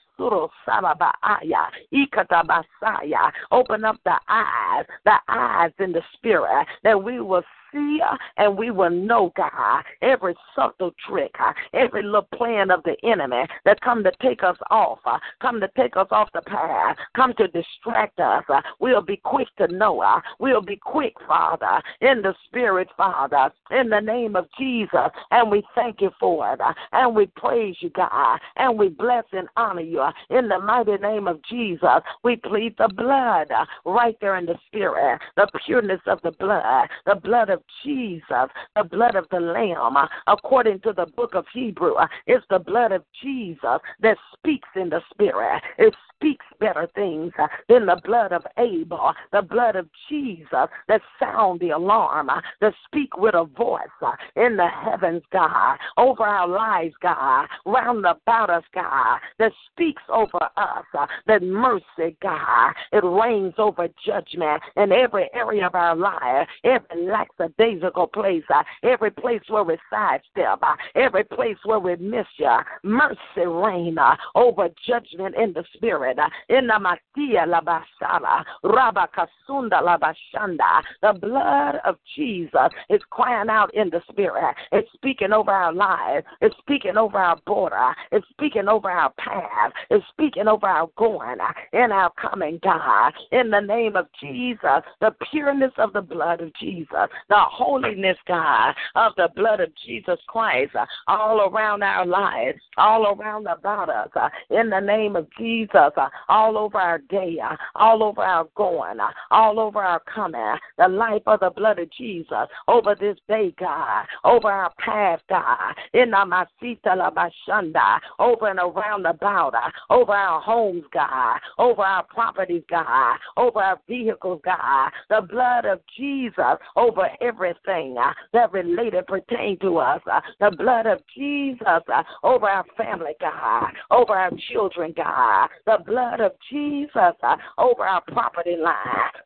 Open up the eyes, the eyes in the spirit, that we will see and we will know, God, every subtle trick, uh, every little plan of the enemy that come to take us off, uh, come to take us off the path, come to distract us. Uh, we'll be quick to know. We'll be quick, Father, in the Spirit, Father, in the name of Jesus. And we thank you for it. And we praise you, God. And we bless and honor you. In the mighty name of Jesus, we plead the blood right there in the Spirit, the pureness of the blood, the blood of Jesus, the blood of the Lamb, uh, according to the book of Hebrew, uh, it's the blood of Jesus that speaks in the Spirit. It speaks better things uh, than the blood of Abel, the blood of Jesus that sound the alarm, uh, that speak with a voice uh, in the heavens, God, over our lives, God, round about us, God, that speaks over us, that mercy, God, it reigns over judgment in every area of our life, every lackadaisical place, every place where we sidestep, every place where we miss you. Mercy reign over judgment in the spirit. In the Matia Labashala, Rabakasunda Labashanda, the blood of Jesus is crying out in the spirit. It's speaking over our lives. It's speaking over our border. It's speaking over our path. It's speaking over our going and our coming, God. In the name of Jesus, the pureness of the blood of Jesus, the holiness, God, of the blood of Jesus Christ all around our lives, all around about us. In the name of Jesus, Uh, all over our day, uh, all over our going, uh, all over our coming. The life of the blood of Jesus over this day, God, over our path, God. In the Masita La Bashanda, over and around about, over our homes, God, over our properties, God, over our vehicles, God. The blood of Jesus over everything that related pertain to us. The blood of Jesus over our family, God, over our children, God. The blood of Jesus uh, over our property line,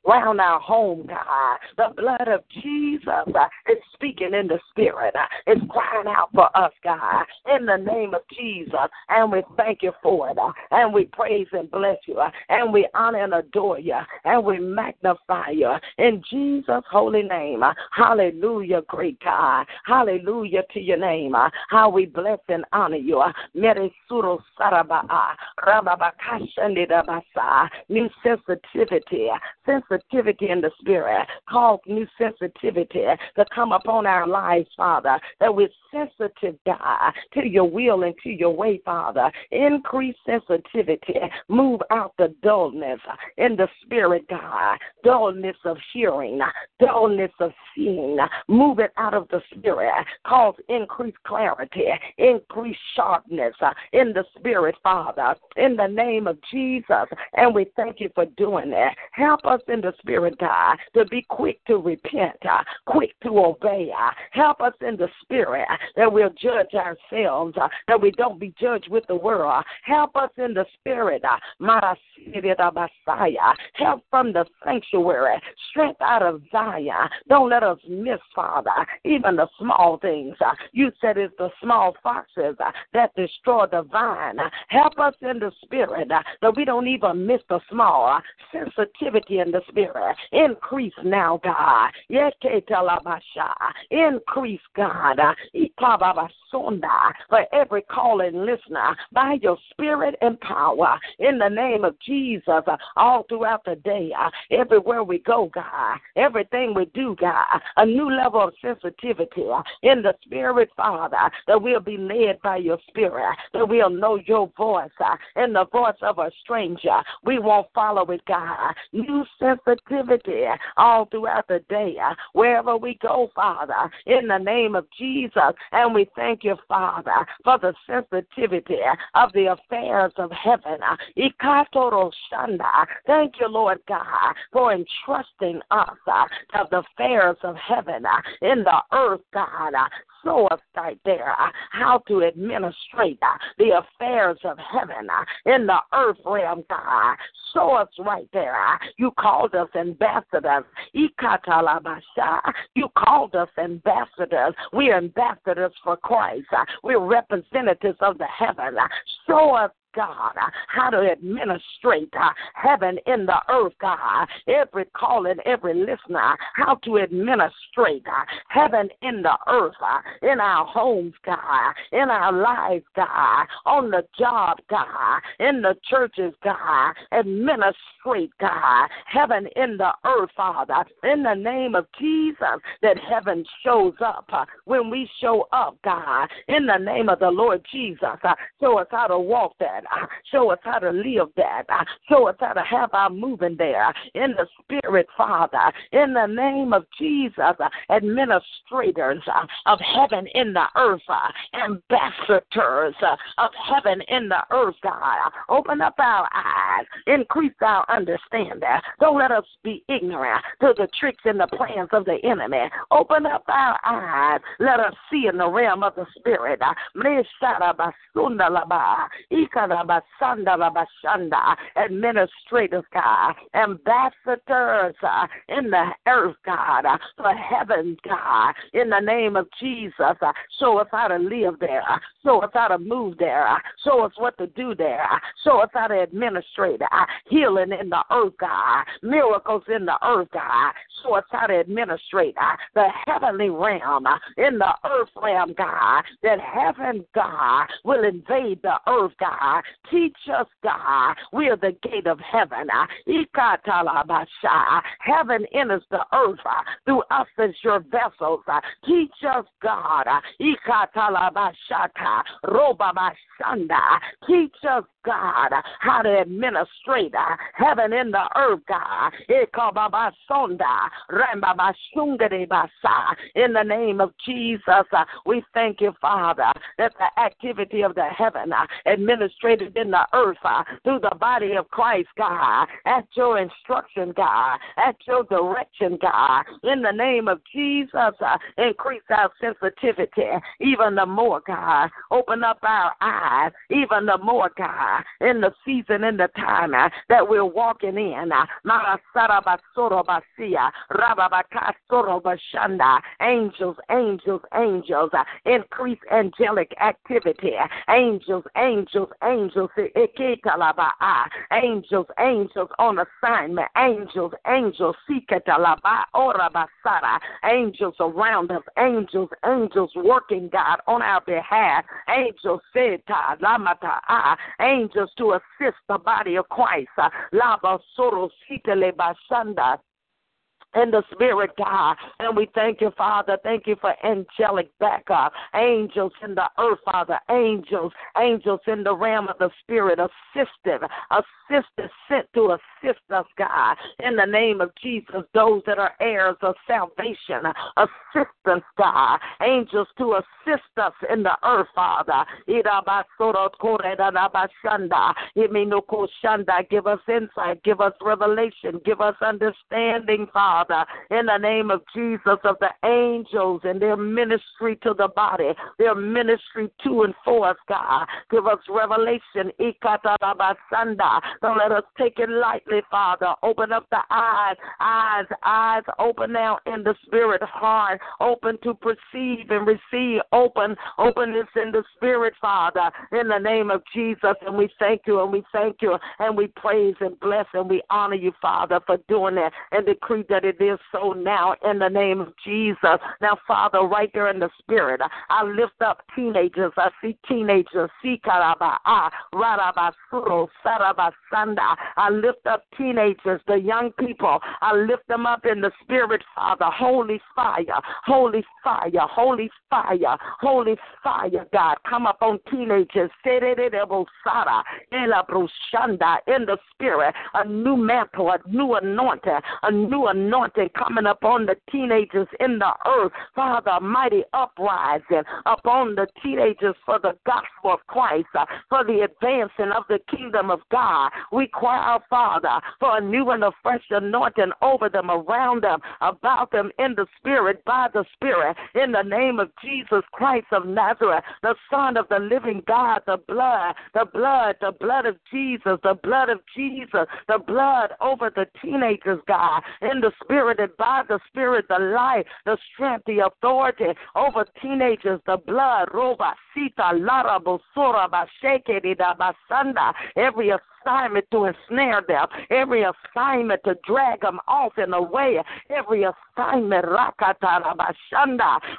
around our home, God. The blood of Jesus uh, is speaking in the spirit. Uh, it's crying out for us, God, in the name of Jesus. And we thank you for it. And we praise and bless you. And we honor and adore you. And we magnify you. In Jesus' holy name. Hallelujah, great God. Hallelujah to your name. How we bless and honor you. Meresuro sarabaa. New sensitivity. Sensitivity in the spirit. Cause new sensitivity to come upon our lives, Father. That we're sensitive, God, to your will and to your way, Father. Increase sensitivity. Move out the dullness in the spirit, God. Dullness of hearing, dullness of seeing. Move it out of the spirit. Cause increased clarity, increased sharpness in the spirit, Father. In the name of Jesus. And we thank you for doing that. Help us in the spirit, God, to be quick to repent, quick to obey. Help us in the spirit that we'll judge ourselves, uh, that we don't be judged with the world. Help us in the spirit, uh, help from the sanctuary, strength out of Zion. Don't let us miss, Father, even the small things. Uh, you said it's the small foxes that destroy the vine. Help us in the spirit that we don't even miss the small sensitivity in the spirit. Increase now, God. Increase, God. For every calling listener by your spirit and power in the name of Jesus uh, all throughout the day, uh, everywhere we go, God, everything we do, God, a new level of sensitivity uh, in the spirit, Father, that we'll be led by your spirit, that we'll know your voice and the voice of a stranger. We won't follow it, God. New sensitivity all throughout the day, wherever we go, Father, in the name of Jesus. And we thank you, Father, for the sensitivity of the affairs of heaven. Thank you, Lord God, for entrusting us uh, to the affairs of heaven uh, in the earth, God us right there uh, how to administrate uh, the affairs of heaven uh, in the earth realm, God. Show us right there. You called us ambassadors. You called us ambassadors. We're ambassadors for Christ. We're representatives of the heaven. Show us God, uh, how to administrate uh, heaven in the earth, God. Every calling, every listener, uh, how to administrate uh, heaven in the earth, uh, in our homes, God, in our lives, God, on the job, God, in the churches, God. Administrate, God, heaven in the earth, Father, in the name of Jesus, that heaven shows up when we show up, God, in the name of the Lord Jesus. Show us how to walk that Uh, show us how to live that. Uh, show us how to have our moving there uh, in the spirit, Father. In the name of Jesus, administrators of heaven in the earth, ambassadors of heaven in the earth, God. Open up our eyes, increase our understanding. Don't let us be ignorant to the tricks and the plans of the enemy. Open up our eyes. Let us see in the realm of the spirit. Administrators, God, ambassadors uh, in the earth, God, uh, for heaven, God, in the name of Jesus. Uh, show us how to live there. Show us how to move there. Show us what to do there. Show us how to administrate healing in the earth, God, miracles in the earth, God. Show us how to administrate the heavenly realm in the earth realm, God, that heaven, God, will invade the earth, God. Teach us, God. We are the gate of heaven. Ah, heaven enters the earth ah, through us as your vessels. Ah. Teach us, God. Teach us, God, how to administrate uh, heaven in the earth, God. In the name of Jesus, uh, we thank you, Father, that the activity of the heaven uh, administrated in the earth through the body of Christ, God, at your instruction, God, at your direction, God. In the name of Jesus, increase our sensitivity even the more, God. Open up our eyes even the more, God, in the season, in the time uh, that we're walking in. Angels, angels, angels, uh, increase angelic activity. Angels, angels, angels, angels, angels on assignment. Angels, angels, angels around us. Angels, angels working, God, on our behalf. Angels, said, Lamata, angels to assist the body of Christ. Uh, Lava Soro Sitele Basanda in the spirit, God. And we thank you, Father. Thank you for angelic backup. Angels in the earth, Father. Angels, angels in the realm of the spirit, assistive, assistive, sent to assist us, God. In the name of Jesus, those that are heirs of salvation, assistance, God. Angels to assist us in the earth, Father. Give us insight, give us revelation, give us understanding, Father. Father, in the name of Jesus, of the angels and their ministry to the body, their ministry to and for us, God. Give us revelation. Don't let us take it lightly, Father. Open up the eyes, eyes, eyes open now in the spirit, heart open to perceive and receive, open, openness in the spirit, Father, in the name of Jesus. And we thank you and we thank you and we praise and bless and we honor you, Father, for doing that and decree that it is so now in the name of Jesus. Now, Father, right there in the spirit, I lift up teenagers. I see teenagers. Ah, I lift up teenagers, the young people. I lift them up in the spirit, Father. Holy fire, holy fire, holy fire, holy fire, God. Come up on teenagers. In the spirit, a new mantle, a new anointing, a new anointing anointing coming upon the teenagers in the earth. Father, mighty uprising upon the teenagers for the gospel of Christ, uh, for the advancing of the kingdom of God. We cry out, Father, for a new and a fresh anointing over them, around them, about them in the Spirit, by the Spirit, in the name of Jesus Christ of Nazareth, the Son of the living God, the blood, the blood, the blood of Jesus, the blood of Jesus, the blood over the teenagers, God, in the Spirit and by the Spirit, the life, the strength, the authority over teenagers, the blood, roba, sita, lara, bosora, basheke, basanda, every assignment to ensnare them, every assignment to drag them off and away, every assignment,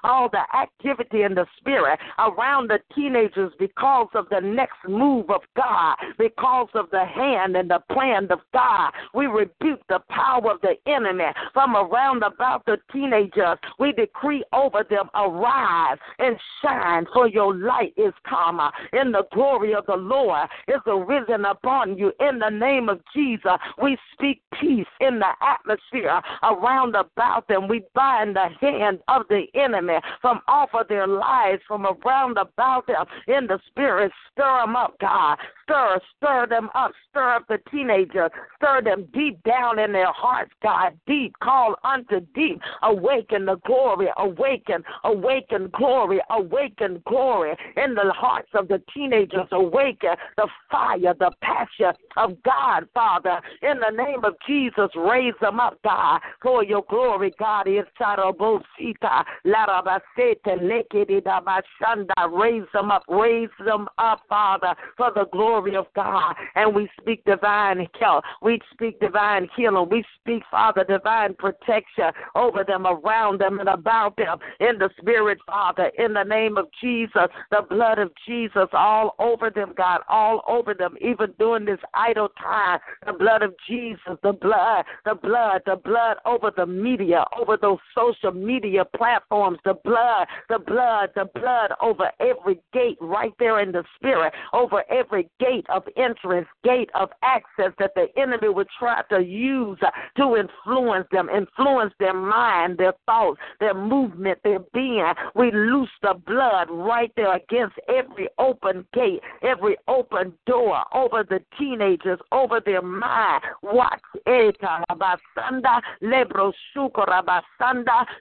all the activity in the spirit around the teenagers because of the next move of God, because of the hand and the plan of God. We rebuke the power of the enemy from around about the teenagers. We decree over them, arise and shine, for your light is come, In the glory of the Lord is arisen upon you. In the name of Jesus, we speak peace in the atmosphere around about them. We bind the hand of the enemy from off of their lives, from around about them. In the spirit, stir them up, God. Stir, stir them up. Stir up the teenagers. Stir them deep down in their hearts, God. Deep, call unto deep. Awaken the glory. Awaken, awaken glory. Awaken glory in the hearts of the teenagers. Awaken the fire, the passion of God, Father. In the name of Jesus, raise them up, God, for your glory, God. Is Sarabosita, oh, Larabasete, Lekidida Bashanda, raise them up, raise them up, Father, for the glory of God. And we speak divine health. We speak divine healing. We speak, Father, divine protection over them, around them, and about them. In the Spirit, Father, in the name of Jesus, the blood of Jesus all over them, God, all over them, even during this idle time. The blood of Jesus, the blood, the blood, the blood over the media, over those social media platforms, the blood, the blood, the blood over every gate right there in the spirit, over every gate of entrance, gate of access that the enemy would try to use to influence them, influence their mind, their thoughts, their movement, their being. We loose the blood right there against every open gate, every open door over the teenagers, over their mind. Watch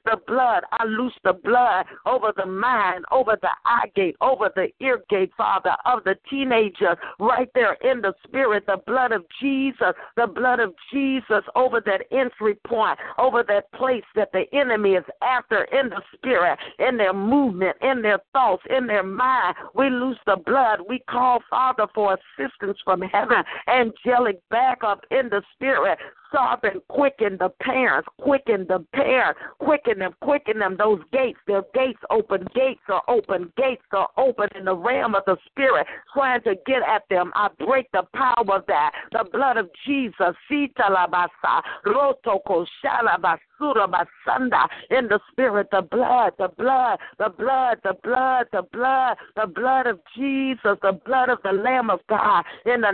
the blood. I loose the blood over the mind, over the eye gate, over the ear gate, Father, of the teenagers right there in the spirit. The blood of Jesus, the blood of Jesus over that entry point, over that place that the enemy is after in the spirit, in their movement, in their thoughts, in their mind. We loose the blood. We call, Father, for assistance from heaven, angelic backup in the spirit and quicken the parents, quicken the parents, quicken them, quicken them. Those gates, their gates open, gates are open, gates are open in the realm of the spirit, trying to get at them. I break the power of that. The blood of Jesus, Rotoko Shalabasa in the spirit, the blood, the blood, the blood, the blood, the blood, the blood of Jesus, the blood of the Lamb of God, in the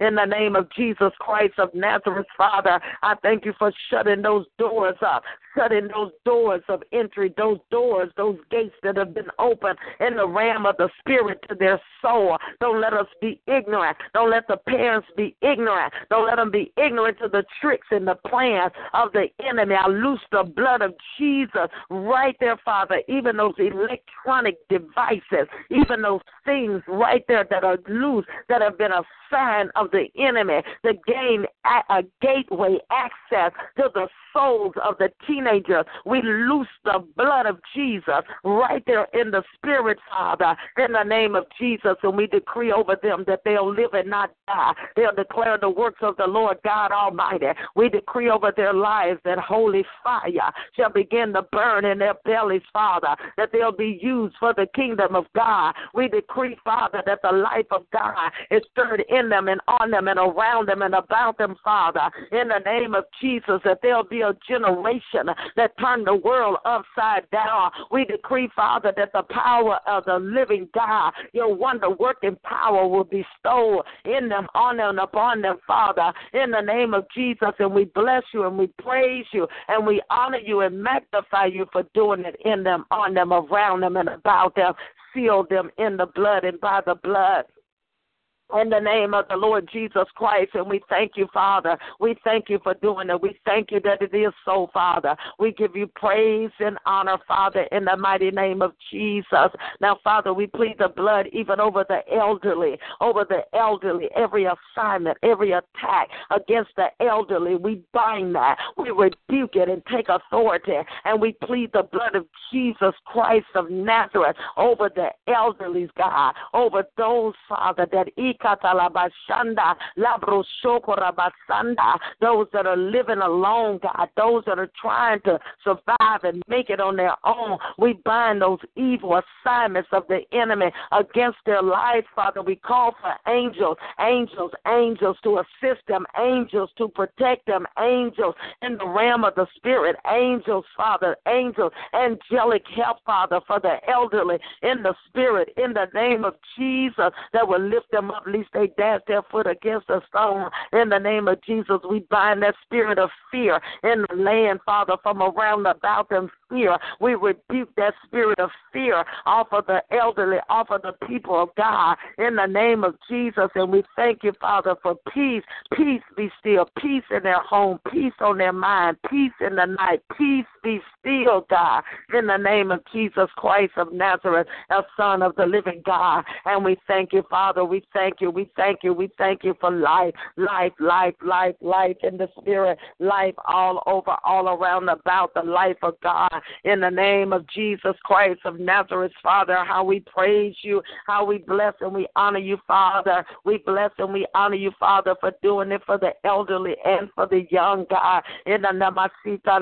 in the name of Jesus Christ of Nazareth, Father, I thank you for shutting those doors up, shutting those doors of entry, those doors, those gates that have been opened in the realm of the spirit to their soul. Don't let us be ignorant. Don't let the parents be ignorant. Don't let them be ignorant to the tricks and the plans of the enemy. I loose the blood of Jesus right there, Father. Even those electronic devices, even those things right there that are loose, that have been a sign of the enemy to gain a, gateway access to the souls of the teenagers. We loose the blood of Jesus right there in the spirit, Father, in the name of Jesus. And we decree over them that they'll live and not die. They'll declare the works of the Lord God Almighty. We decree over their lives that holy fire shall begin to burn in their bellies, Father, that they'll be used for the kingdom of God. We decree, Father, that the life of God is stirred in them and on them and around them and about them, Father, in the name of Jesus, that there'll be a generation that turn the world upside down. We decree, Father, that the power of the living God, your wonder working power will bestow in them, on them, upon them, Father, in the name of Jesus. And we bless you and we praise you and we honor you and magnify you for doing it in them, on them, around them, and about them. Seal them in the blood and by the blood in the name of the Lord Jesus Christ. And we thank you, Father. We thank you for doing it. We thank you that it is so, Father. We give you praise and honor, Father, in the mighty name of Jesus. Now, Father, we plead the blood even over the elderly, over the elderly, every assignment, every attack against the elderly. We bind that. We rebuke it and take authority. And we plead the blood of Jesus Christ of Nazareth over the elderly, God, over those, Father, that eat those that are living alone, God, those that are trying to survive and make it on their own. We bind those evil assignments of the enemy against their lives, Father. We call for angels, angels, angels to assist them, angels to protect them, angels in the realm of the spirit, angels, Father, angels, angelic help, Father, for the elderly in the spirit, in the name of Jesus, that will lift them up, lest they dash their foot against a stone. In the name of Jesus, we bind that spirit of fear in the land, Father, from around about them fear. We rebuke that spirit of fear off of the elderly, off of the people of God in the name of Jesus. And we thank you, Father, for peace. Peace be still. Peace in their home. Peace on their mind. Peace in the night. Peace be still, God, in the name of Jesus Christ of Nazareth, a Son of the living God. And we thank you, Father. We thank you. We thank you. We thank you for life, life, life, life, life in the Spirit, life all over, all around about the life of God in the name of Jesus Christ of Nazareth, Father. How we praise you, how we bless and we honor you, Father. We bless and we honor you, Father, for doing it for the elderly and for the young, God. In the Namasita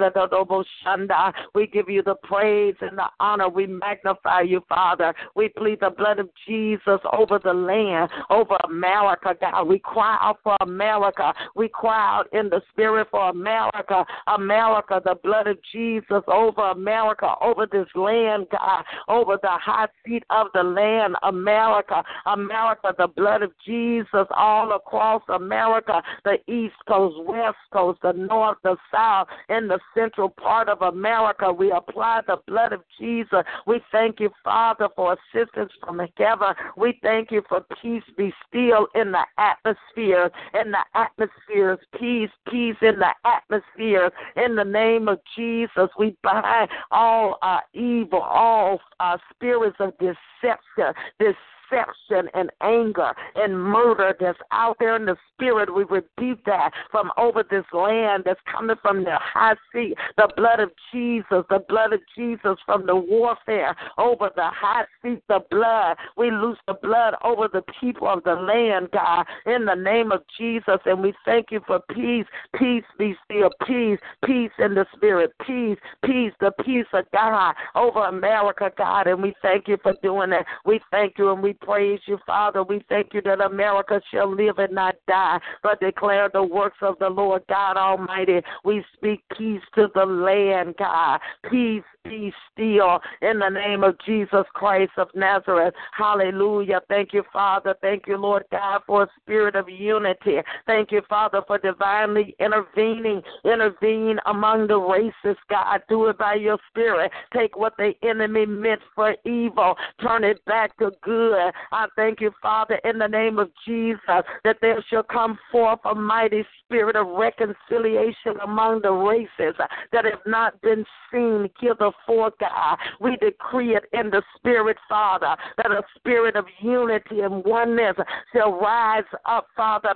we give you the praise and the honor. We magnify you, Father. We plead the blood of Jesus over the land, over America, God. We cry out for America. We cry out in the spirit for America. America, the blood of Jesus over America, over this land, God, over the high seat of the land, America, America, the blood of Jesus all across America, the East Coast, West Coast, the North, the South, in the central part of America. We apply the blood of Jesus. We thank you, Father, for assistance from heaven. We thank you for peace be still in the atmosphere, in the atmospheres, peace, peace in the atmosphere. In the name of Jesus, we bind all uh, evil, all uh, spirits of deception, this deception and anger and murder that's out there in the spirit. We rebuke that from over this land that's coming from the high seat. The blood of Jesus, the blood of Jesus from the warfare over the high seat, the blood. We loose the blood over the people of the land, God, in the name of Jesus. And we thank you for peace. Peace be still. Peace. Peace in the spirit. Peace. Peace. The peace of God over America, God. And we thank you for doing that. We thank you and we praise you, Father. We thank you that America shall live and not die, but declare the works of the Lord God Almighty. We speak peace to the land, God. Peace be still in the name of Jesus Christ of Nazareth. Hallelujah. Thank you, Father. Thank you, Lord God, for a spirit of unity. Thank you, Father, for divinely intervening. Intervene among the races, God. Do it by your spirit. Take what the enemy meant for evil, turn it back to good. I thank you, Father, in the name of Jesus, that there shall come forth a mighty spirit of reconciliation among the races that have not been seen hitherto, God. We decree it in the spirit, Father, that a spirit of unity and oneness shall rise up, Father,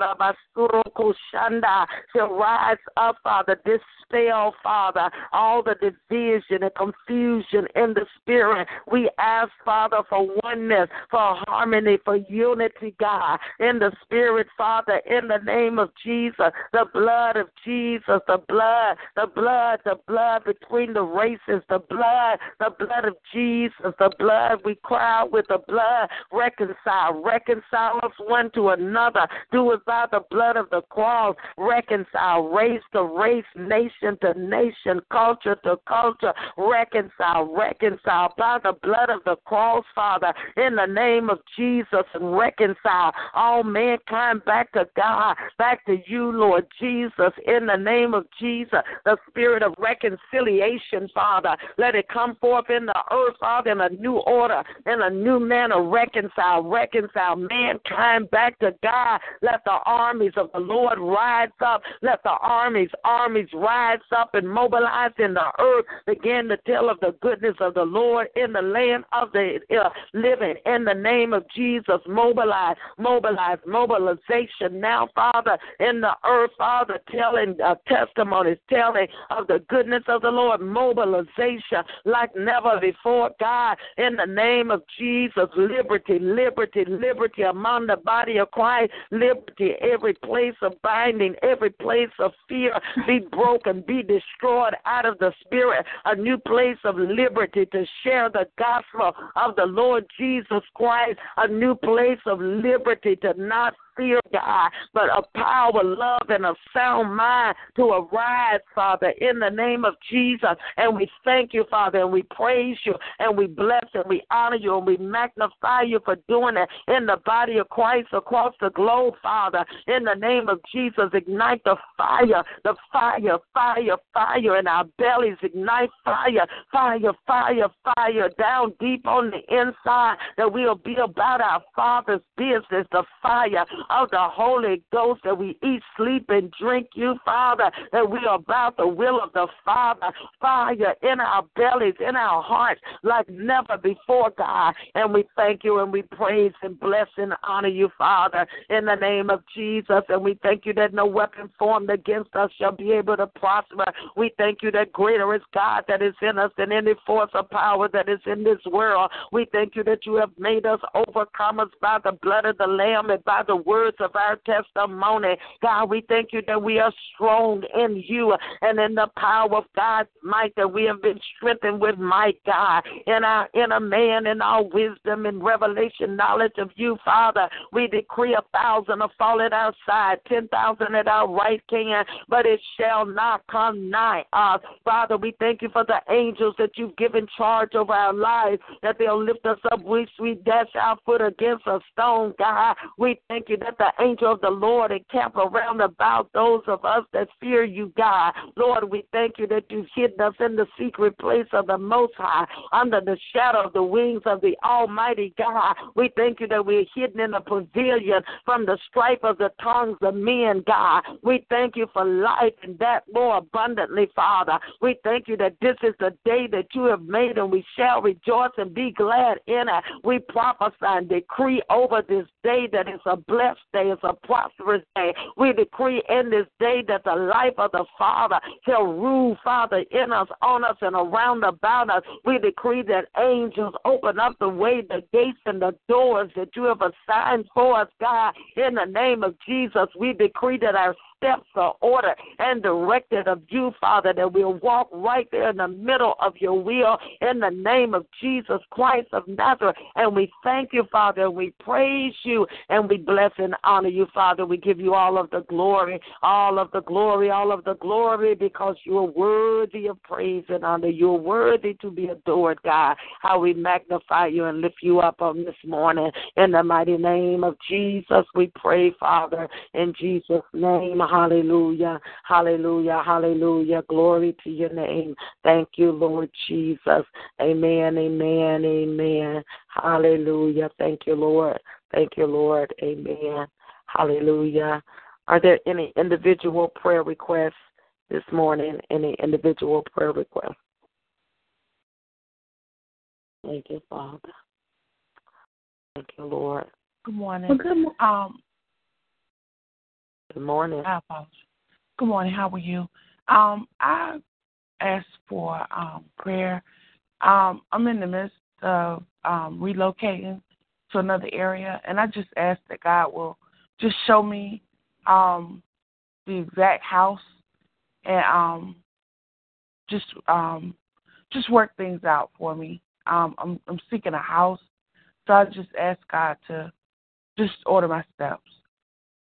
shall rise up, Father, dispel, Father, all the division and confusion in the spirit. We ask, Father, for oneness, for harmony, for unity, God, in the spirit, Father, in the name of Jesus, the blood of Jesus, the blood, the blood, the blood between the races, the blood, the blood of Jesus, the blood. We cry with the blood, reconcile, reconcile us one to another. Do it by the blood of the cross, reconcile race to race, nation to nation, culture to culture, reconcile, reconcile by the blood of the cross, Father, in the name of Jesus, and reconcile all mankind back to God, back to you, Lord Jesus, in the name of Jesus, the spirit of reconciliation, Father. Let it come forth in the earth, Father, in a new order, in a new manner. Reconcile, reconcile mankind back to God. Let the armies of the Lord rise up. Let the armies, armies rise up and mobilize in the earth. Begin to tell of the goodness of the Lord in the land of the uh, living. In the name of Jesus, mobilize, mobilize, mobilization now, Father, in the earth, Father, telling uh, testimonies, telling of the goodness of the Lord, mobilization like never before, God. In the name of Jesus, liberty, liberty, liberty among the body of Christ, liberty, every place of binding, every place of fear be broken, be destroyed out of the spirit, a new place of liberty to share the gospel of the Lord Jesus Christ, a new place of liberty to not fear, God, but a power, love, and a sound mind to arise, Father, in the name of Jesus. And we thank you, Father, and we praise you, and we bless and we honor you, and we magnify you for doing it in the body of Christ across the globe, Father. In the name of Jesus, ignite the fire, the fire, fire, fire in our bellies. Ignite fire, fire, fire, fire down deep on the inside that we'll be about our Father's business, the fire of the Holy Ghost, that we eat, sleep, and drink you, Father, that we are about the will of the Father, fire in our bellies, in our hearts, like never before, God. And we thank you and we praise and bless and honor you, Father, in the name of Jesus. And we thank you that no weapon formed against us shall be able to prosper. We thank you that greater is God that is in us than any force or power that is in this world. We thank you that you have made us overcomers by the blood of the Lamb and by the words of our testimony. God, we thank you that we are strong in you and in the power of God's might, that we have been strengthened with might, God, in our inner man, in our wisdom and revelation knowledge of you, Father. We decree a thousand to fall at our side, ten thousand at our right hand, but it shall not come nigh us. Father, we thank you for the angels that you've given charge over our lives, that they'll lift us up, we, we dash our foot against a stone, God. We thank you that the angel of the Lord encamp around about those of us that fear you, God. Lord, we thank you that you've hidden us in the secret place of the Most High, under the shadow of the wings of the Almighty God. We thank you that we're hidden in a pavilion from the strife of the tongues of men, God. We thank you for life and that more abundantly, Father. We thank you that this is the day that you have made, and we shall rejoice and be glad in it. We prophesy and decree over this day that it's a blessed day is a prosperous day. We decree in this day that the life of the Father shall rule, Father, in us, on us, and around about us. We decree that angels open up the way, the gates, and the doors that you have assigned for us, God. In the name of Jesus, we decree that our steps are ordered and directed of you, Father, that we'll walk right there in the middle of your will in the name of Jesus Christ of Nazareth. And we thank you, Father, and we praise you and we bless and honor you, Father. We give you all of the glory, all of the glory, all of the glory because you are worthy of praise and honor. You're worthy to be adored, God. How we magnify you and lift you up on this morning. In the mighty name of Jesus, we pray, Father, in Jesus' name. Hallelujah. Hallelujah. Hallelujah. Glory to your name. Thank you, Lord Jesus. Amen. Amen. Amen. Hallelujah. Thank you, Lord. Thank you, Lord. Amen. Hallelujah. Are there any individual prayer requests this morning? Any individual prayer requests? Thank you, Father. Thank you, Lord. Good morning. Well, good, um, Good morning. I apologize. Good morning. How are you? Um, I asked for um, prayer. Um, I'm in the midst of um, relocating to another area, and I just ask that God will just show me um, the exact house and um, just um, just work things out for me. Um, I'm, I'm seeking a house, so I just ask God to just order my steps.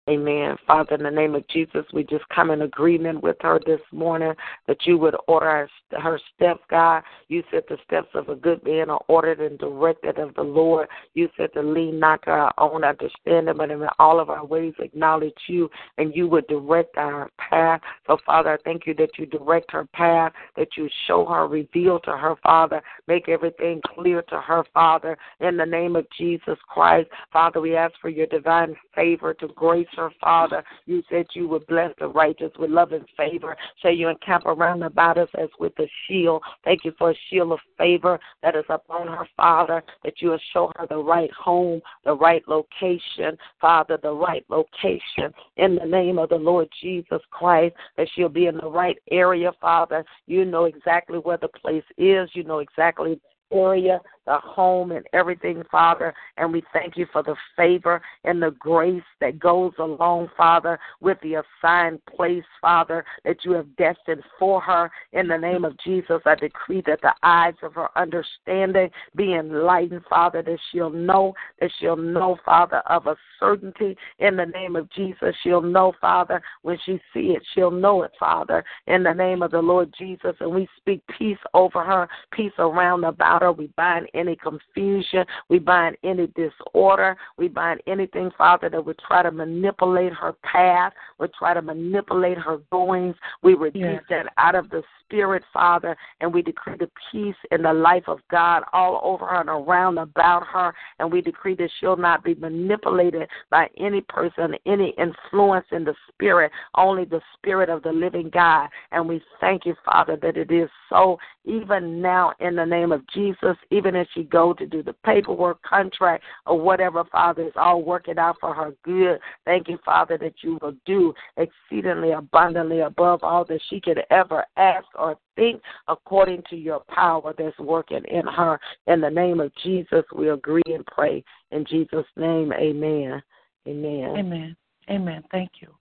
Amen. Father, in the name of Jesus, we just come in agreement with her this morning that you would order her steps, God. You said the steps of a good man are ordered and directed of the Lord. You said to lean not to our own understanding, but in all of our ways acknowledge you, and you would direct our path. So, Father, I thank you that you direct her path, that you show her, reveal to her, Father, make everything clear to her, Father. In the name of Jesus Christ, Father, we ask for your divine favor to grace her, Father. You said you would bless the righteous with love and favor. So you encamp around about us as with a shield. Thank you for a shield of favor that is upon her, Father, that you will show her the right home, the right location, Father, the right location. In the name of the Lord Jesus Christ, that she'll be in the right area, Father. You know exactly where the place is. You know exactly the area the home and everything, Father. And we thank you for the favor and the grace that goes along, Father, with the assigned place, Father, that you have destined for her. In the name of Jesus, I decree that the eyes of her understanding be enlightened, Father, that she'll know, that she'll know, Father, of a certainty. In the name of Jesus, she'll know, Father, when she see it, she'll know it, Father. In the name of the Lord Jesus, and we speak peace over her, peace around about her. We bind any confusion. We bind any disorder. We bind anything, Father, that would try to manipulate her path, would try to manipulate her goings. We rebuke yes. that out of the Spirit, Father, and we decree the peace in the life of God all over her and around about her. And we decree that she'll not be manipulated by any person, any influence in the Spirit, only the Spirit of the living God. And we thank you, Father, that it is so even now in the name of Jesus, even as she go to do the paperwork, contract, or whatever, Father, is all working out for her good. Thank you, Father, that you will do exceedingly abundantly above all that she could ever ask or think according to your power that's working in her. In the name of Jesus, we agree and pray. In Jesus' name, amen. Amen. Amen. Amen. Thank you.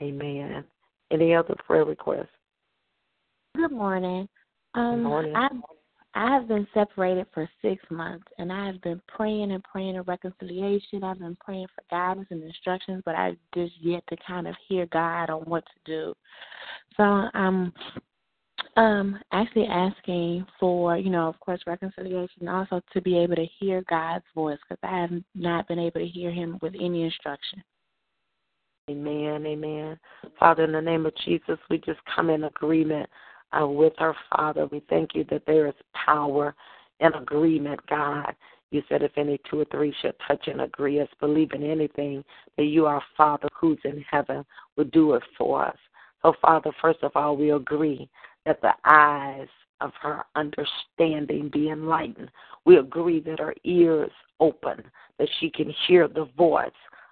Amen. Any other prayer requests? Good morning. Um, Good morning. I I have been separated for six months, and I have been praying and praying a reconciliation. I've been praying for guidance and instructions, but I've just yet to kind of hear God on what to do. So I'm um actually asking for, you know, of course, reconciliation, also to be able to hear God's voice because I have not been able to hear Him with any instruction. Amen. Amen. Father, in the name of Jesus, we just come in agreement uh, with our Father. We thank you that there is power in agreement, God. You said if any two or three should touch and agree us, believe in anything, that you, our Father who's in heaven, would do it for us. So, Father, first of all, we agree that the eyes of her understanding be enlightened. We agree that her ears open, that she can hear the voice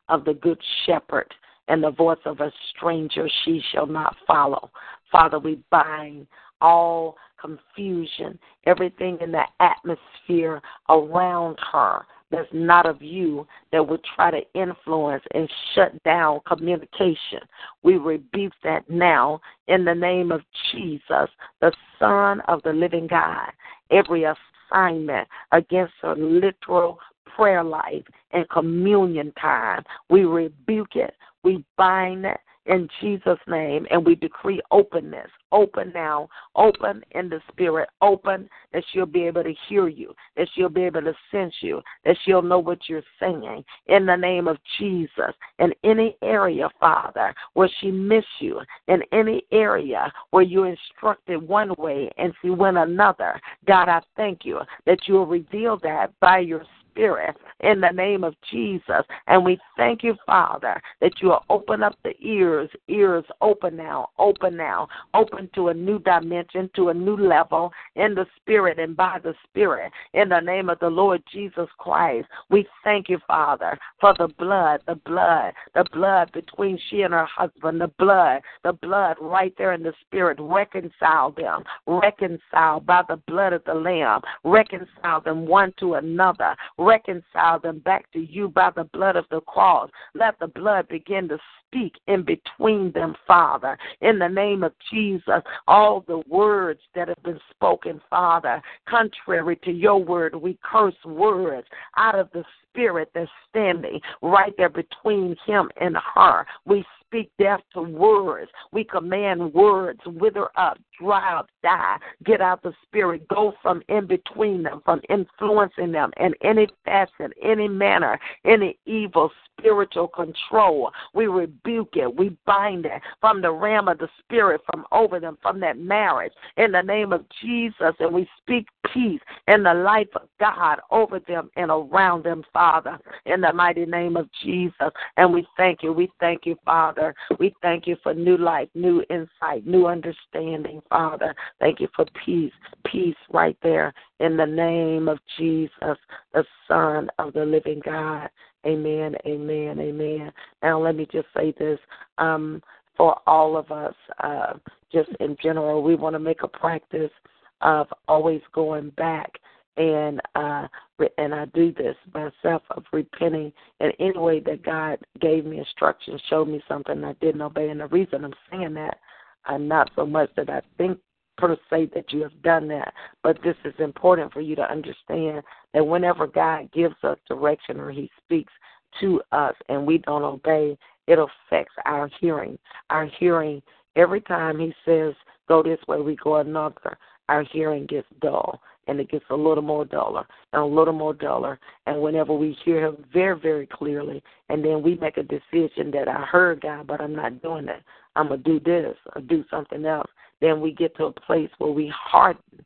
of the Good Shepherd and the voice of a stranger she shall not follow. Father, we bind all confusion, everything in the atmosphere around her that's not of you that would try to influence and shut down communication. We rebuke that now in the name of Jesus, the Son of the living God. Every assignment against her literal prayer life and communion time, we rebuke it. We bind it in Jesus' name, and we decree openness. Open now, open in the spirit, open that she'll be able to hear you, that she'll be able to sense you, that she'll know what you're saying in the name of Jesus. In any area, Father, where she missed you, in any area where you instructed one way and she went another, God, I thank you that you'll reveal that by your Spirit in the name of Jesus. And we thank you, Father, that you will open up the ears, ears open now, open now, open to a new dimension, to a new level in the Spirit and by the Spirit. In the name of the Lord Jesus Christ, we thank you, Father, for the blood, the blood, the blood between she and her husband, the blood, the blood right there in the Spirit. Reconcile them, reconcile by the blood of the Lamb, reconcile them one to another reconcile them back to you by the blood of the cross. Let the blood begin to speak in between them, Father. In the name of Jesus, all the words that have been spoken, Father, contrary to your word, we curse words out of the spirit that's standing right there between him and her. We speak death to words. We command words wither up, dry up, die, get out the spirit, go from in between them, from influencing them in any fashion, any manner, any evil spiritual control. We rebuke it, we bind it from the realm of the spirit, from over them, from that marriage, in the name of Jesus, and we speak peace in the life of God over them and around them, Father, in the mighty name of Jesus. And we thank you. We thank you, Father. We thank you for new life, new insight, new understanding, Father. Thank you for peace, peace right there in the name of Jesus, the Son of the living God. Amen, amen, amen. Now, let me just say this. Um, for all of us, uh, just in general, we want to make a practice of always going back and uh and I do this myself of repenting in any way that God gave me instructions, showed me something I didn't obey. And the reason I'm saying that, uh, not so much that I think per se that you have done that, but this is important for you to understand that whenever God gives us direction or He speaks to us and we don't obey, it affects our hearing. Our hearing, every time He says, go this way, we go another, our hearing gets dull and it gets a little more duller and a little more duller. And whenever we hear Him very, very clearly, and then we make a decision that I heard God, but I'm not doing it, I'm going to do this or do something else, then we get to a place where we harden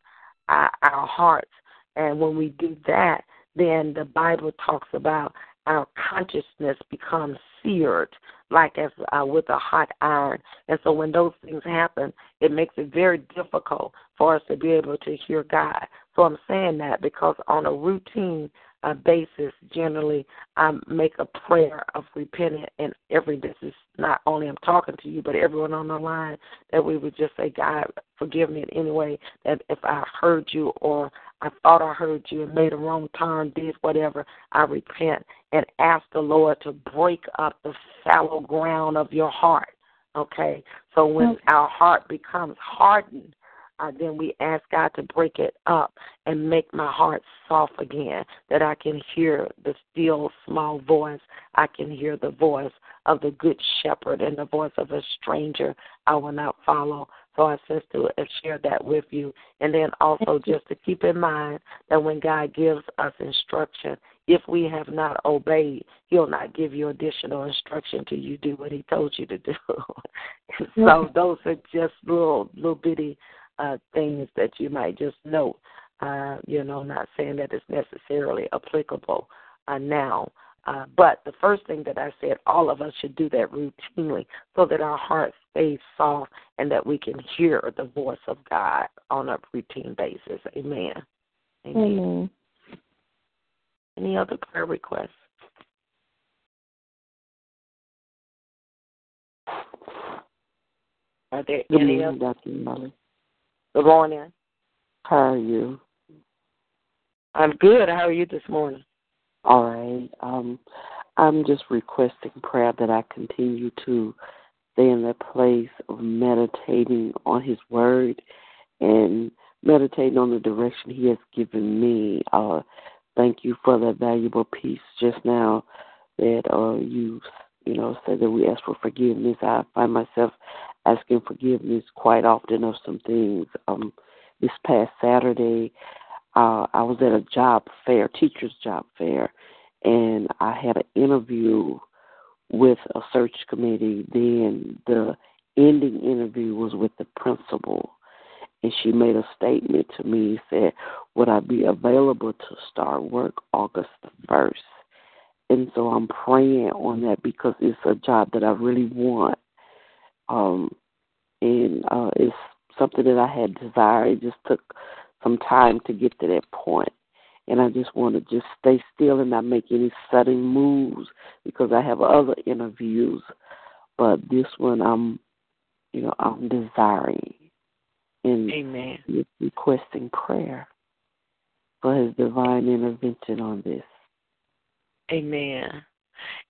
our, our hearts. And when we do that, then the Bible talks about our consciousness becomes seared like as uh, with a hot iron. And so when those things happen, it makes it very difficult for us to be able to hear God. So I'm saying that because on a routine uh, basis, generally, I make a prayer of repentance. And every this is not only I'm talking to you, but everyone on the line that we would just say, God, forgive me in any way that if I heard you or I thought I heard you and made a wrong turn, did whatever, I repent and ask the Lord to break up the fallow ground of your heart. Okay? So when okay. our heart becomes hardened, uh, then we ask God to break it up and make my heart soft again, that I can hear the still small voice. I can hear the voice of the good shepherd and the voice of a stranger I will not follow. So I says to share that with you. And then also just to keep in mind that when God gives us instruction, if we have not obeyed, He'll not give you additional instruction till you do what He told you to do. so those are just little little bitty uh, things that you might just note. Uh, you know, not saying that it's necessarily applicable uh, now. Uh, but the first thing that I said, all of us should do that routinely so that our hearts stay soft and that we can hear the voice of God on a routine basis. Amen. Amen. Amen. Any other prayer requests? Are there Good any morning, Dr. Molly. Good morning. How are you? I'm good. How are you this morning? All right. Um, I'm just requesting prayer that I continue to stay in that place of meditating on His Word and meditating on the direction He has given me. Uh, thank you for that valuable piece just now that uh, you you know said that we ask for forgiveness. I find myself asking forgiveness quite often of some things. Um, this past Saturday, uh, I was at a job fair, teacher's job fair, and I had an interview with a search committee. Then the ending interview was with the principal, and she made a statement to me. Said, "Would I be available to start work August the first? And so I'm praying on that because it's a job that I really want um, and uh, it's something that I had desired. It just took some time to get to that point. And I just want to just stay still and not make any sudden moves because I have other interviews. But this one, I'm, you know, I'm desiring and Amen. requesting prayer for His divine intervention on this. Amen.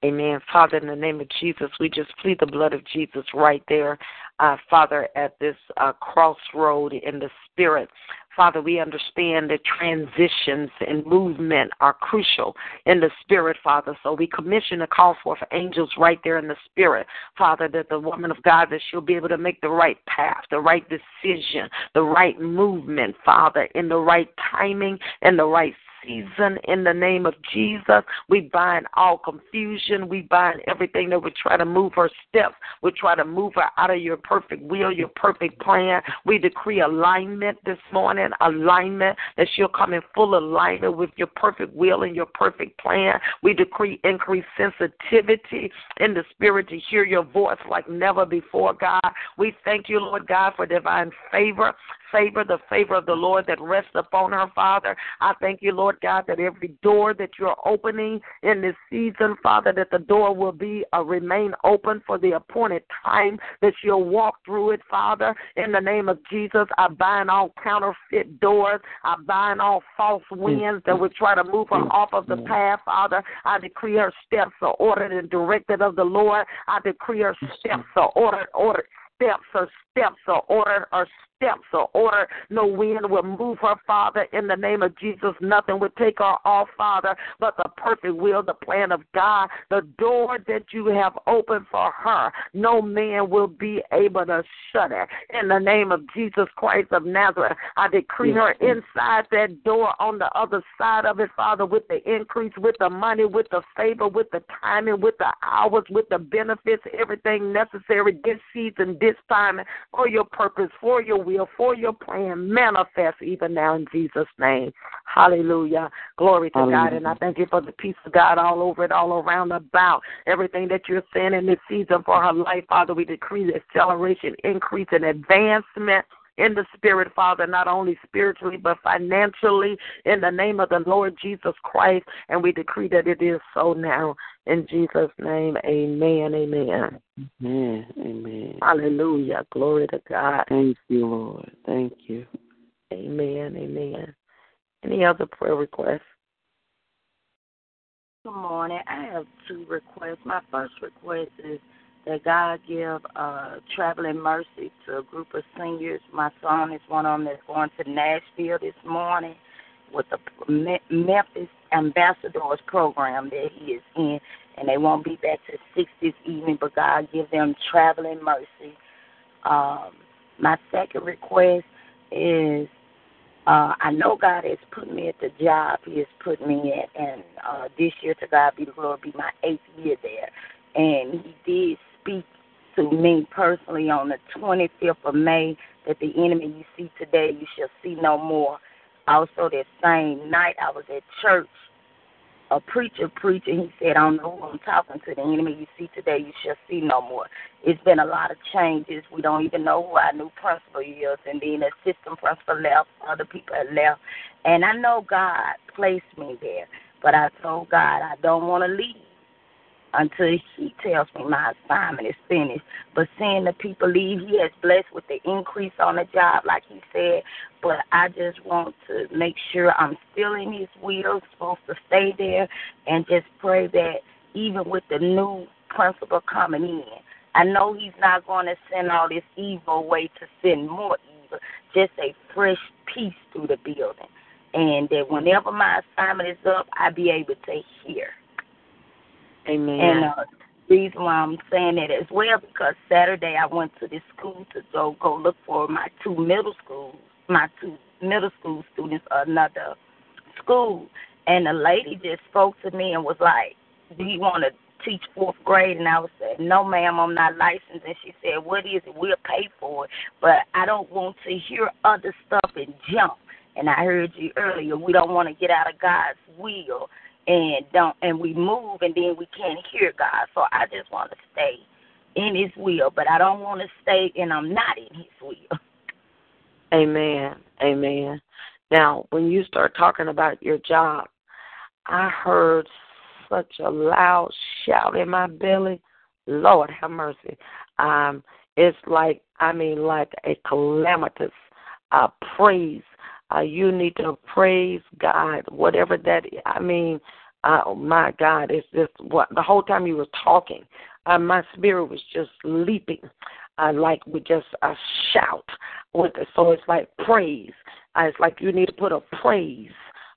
Amen. Father, in the name of Jesus, we just plead the blood of Jesus right there, uh, Father, at this uh, crossroad in the spirit. Father, we understand that transitions and movement are crucial in the spirit, Father. So we commission a call for angels right there in the spirit, Father, that the woman of God that she'll be able to make the right path, the right decision, the right movement, Father, in the right timing and the right season in the name of Jesus. We bind all confusion. We bind everything that would try to move her steps, would try to move her out of your perfect will, your perfect plan. We decree alignment this morning, alignment that she'll come in full alignment with your perfect will and your perfect plan. We decree increased sensitivity in the spirit to hear your voice like never before, God. We thank you, Lord God, for divine favor favor, the favor of the Lord that rests upon her, Father. I thank you, Lord God, that every door that you're opening in this season, Father, that the door will be uh, remain open for the appointed time that she'll walk through it, Father. In the name of Jesus, I bind all counterfeit doors. I bind all false mm. winds that would try to move her mm. off of the mm. path, Father. I decree her steps are ordered and directed of the Lord. I decree her steps are ordered, ordered steps, her steps are ordered, her steps are ordered. No wind will move her, Father, in the name of Jesus. Nothing will take her off, Father, but the perfect will, the plan of God, the door that you have opened for her. No man will be able to shut it. In the name of Jesus Christ of Nazareth, I decree her inside that door on the other side of it, Father, with the increase, with the money, with the favor, with the timing, with the hours, with the benefits, everything necessary this season, this time, for your purpose, for your will, for your plan manifest even now in Jesus' name. Hallelujah. Glory to Hallelujah. God. And I thank you for the peace of God all over it, all around about everything that you're saying in this season for her life. Father, we decree the acceleration, increase, and advancement in the spirit, Father, not only spiritually but financially, in the name of the Lord Jesus Christ. And we decree that it is so now. In Jesus' name, amen, amen. Amen, amen. Hallelujah. Glory to God. Thank you, Lord. Thank you. Amen, amen. Any other prayer requests? Good morning. I have two requests. My first request is that God give uh, traveling mercy to a group of seniors. My son is one of them that's going to Nashville this morning with the Memphis Ambassadors program that he is in, and they won't be back to six this evening. But God give them traveling mercy. Um, my second request is uh, I know God has put me at the job He has put me at, and uh, this year to God be the glory, be my eighth year there. And He did speak to me personally on the 25th of May that the enemy you see today you shall see no more. Also, that same night I was at church, a preacher preaching. He said, "I don't know who I'm talking to. The enemy you see today you shall see no more." It's been a lot of changes. We don't even know who our new principal is, and then the assistant principal left. Other people left, and I know God placed me there, but I told God I don't want to leave until he tells me my assignment is finished. But seeing the people leave, he has blessed with the increase on the job, like he said. But I just want to make sure I'm still in his will, supposed to stay there, and just pray that even with the new principal coming in, I know he's not going to send all this evil away to send more evil, just a fresh peace through the building. And that whenever my assignment is up, I'll be able to hear. Amen. And uh, the reason why I'm saying that as well because Saturday I went to this school to go go look for my two middle schools, my two middle school students, another school, and the lady just spoke to me and was like, "Do you want to teach fourth grade?" And I was said, "No, ma'am, I'm not licensed." And she said, "What is it? We'll pay for it, but I don't want to hear other stuff and jump." And I heard you earlier. We don't want to get out of God's will and don't and we move and then we can't hear God. So I just want to stay in his will, but I don't want to stay and I'm not in his will. Amen. Amen. Now, when you start talking about your job, I heard such a loud shout in my belly. Lord have mercy. Um, it's like I mean like a calamitous uh praise uh, you need to praise God, whatever that. I mean, oh my God, it's just what the whole time you were talking, uh, my spirit was just leaping, uh, like with just a shout. With it. so it's like praise. Uh, it's like you need to put a praise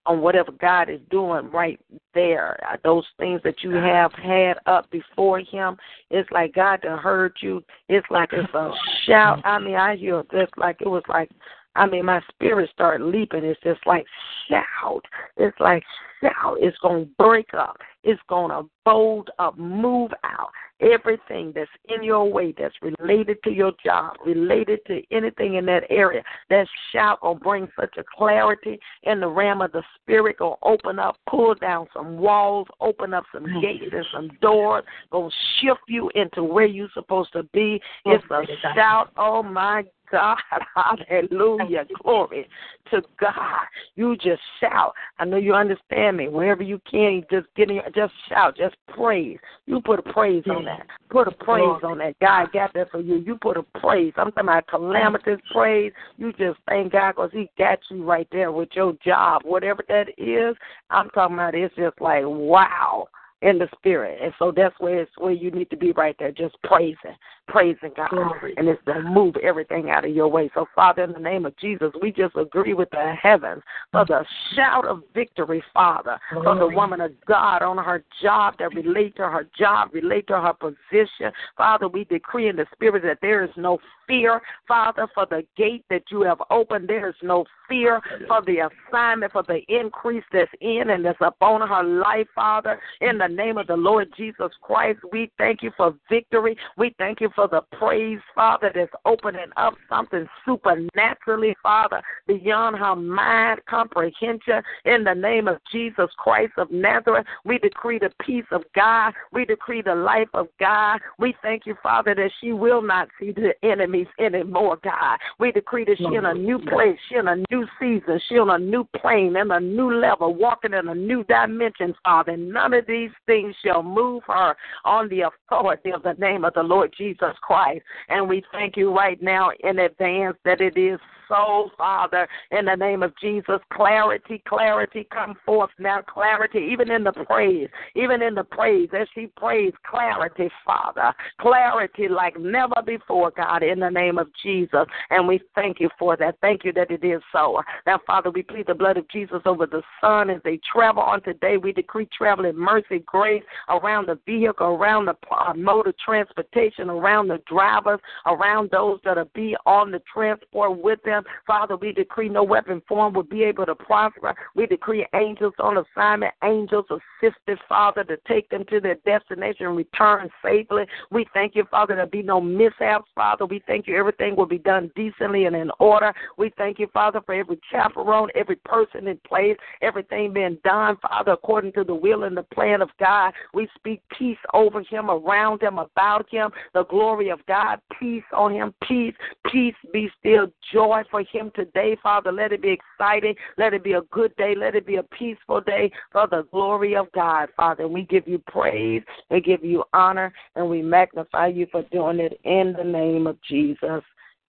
on whatever God is doing right there. Uh, those things that you have had up before Him, it's like God to heard you. It's like it's a shout. I mean, I hear just like it was like I mean, my spirit started leaping. It's just like shout. It's like shout. It's going to break up. It's going to fold up, move out. Everything that's in your way that's related to your job, related to anything in that area, that shout will bring such a clarity in the realm of the spirit, gonna open up, pull down some walls, open up some gates and some doors, gonna shift you into where you're supposed to be. It's a shout, oh my God. Hallelujah. Glory to God. You just shout. I know you understand me. Wherever you can, just get in, just shout. Just praise. You put a praise on that. Mm. Put a praise on that. God got that for you. You put a praise. I'm talking about calamitous praise. You just thank God because He got you right there with your job. Whatever that is, I'm talking about it's just like, wow in the spirit. And so that's where it's where you need to be right there, just praising, praising God. Glory. And it's to move everything out of your way. So Father, in the name of Jesus, we just agree with the heavens for the shout of victory, Father, Glory. for the woman of God on her job that relate to her job, relate to her position. Father, we decree in the spirit that there is no fear, Father, for the gate that you have opened. There is no fear for the assignment, for the increase that's in and that's upon her life, Father. In the name of the Lord Jesus Christ, we thank you for victory. We thank you for the praise, Father, that's opening up something supernaturally, Father, beyond her mind comprehension. In the name of Jesus Christ of Nazareth, we decree the peace of God. We decree the life of God. We thank you, Father, that she will not see the enemies anymore, God. We decree that she in a new place, she in a new season, she on a new plane, and a new level, walking in a new dimension, Father. And none of these things shall move her on the authority of the name of the Lord Jesus Christ. And we thank you right now in advance that it is so, Father, in the name of Jesus. Clarity, clarity, come forth now. Clarity, even in the praise, even in the praise, as she prays, clarity, Father. Clarity like never before, God, in the name of Jesus. And we thank you for that. Thank you that it is so. Now, Father, we plead the blood of Jesus over the Son as they travel on today. We decree traveling mercy, grace around the vehicle, around the uh, mode of transportation, around the drivers, around those that are be on the transport with them. Father, we decree no weapon form will be able to prosper. We decree angels on assignment, angels assisted, Father, to take them to their destination and return safely. We thank you, Father, there'll be no mishaps, Father. We thank you everything will be done decently and in order. We thank you, Father, for every chaperone, every person in place, everything being done, Father, according to the will and the plan of God. We speak peace over him, around him, about him, the glory of God, peace on him, peace, peace be still, joy for him today, Father. Let it be exciting. Let it be a good day. Let it be a peaceful day for the glory of God, Father. And we give you praise. We give you honor. And we magnify you for doing it in the name of Jesus.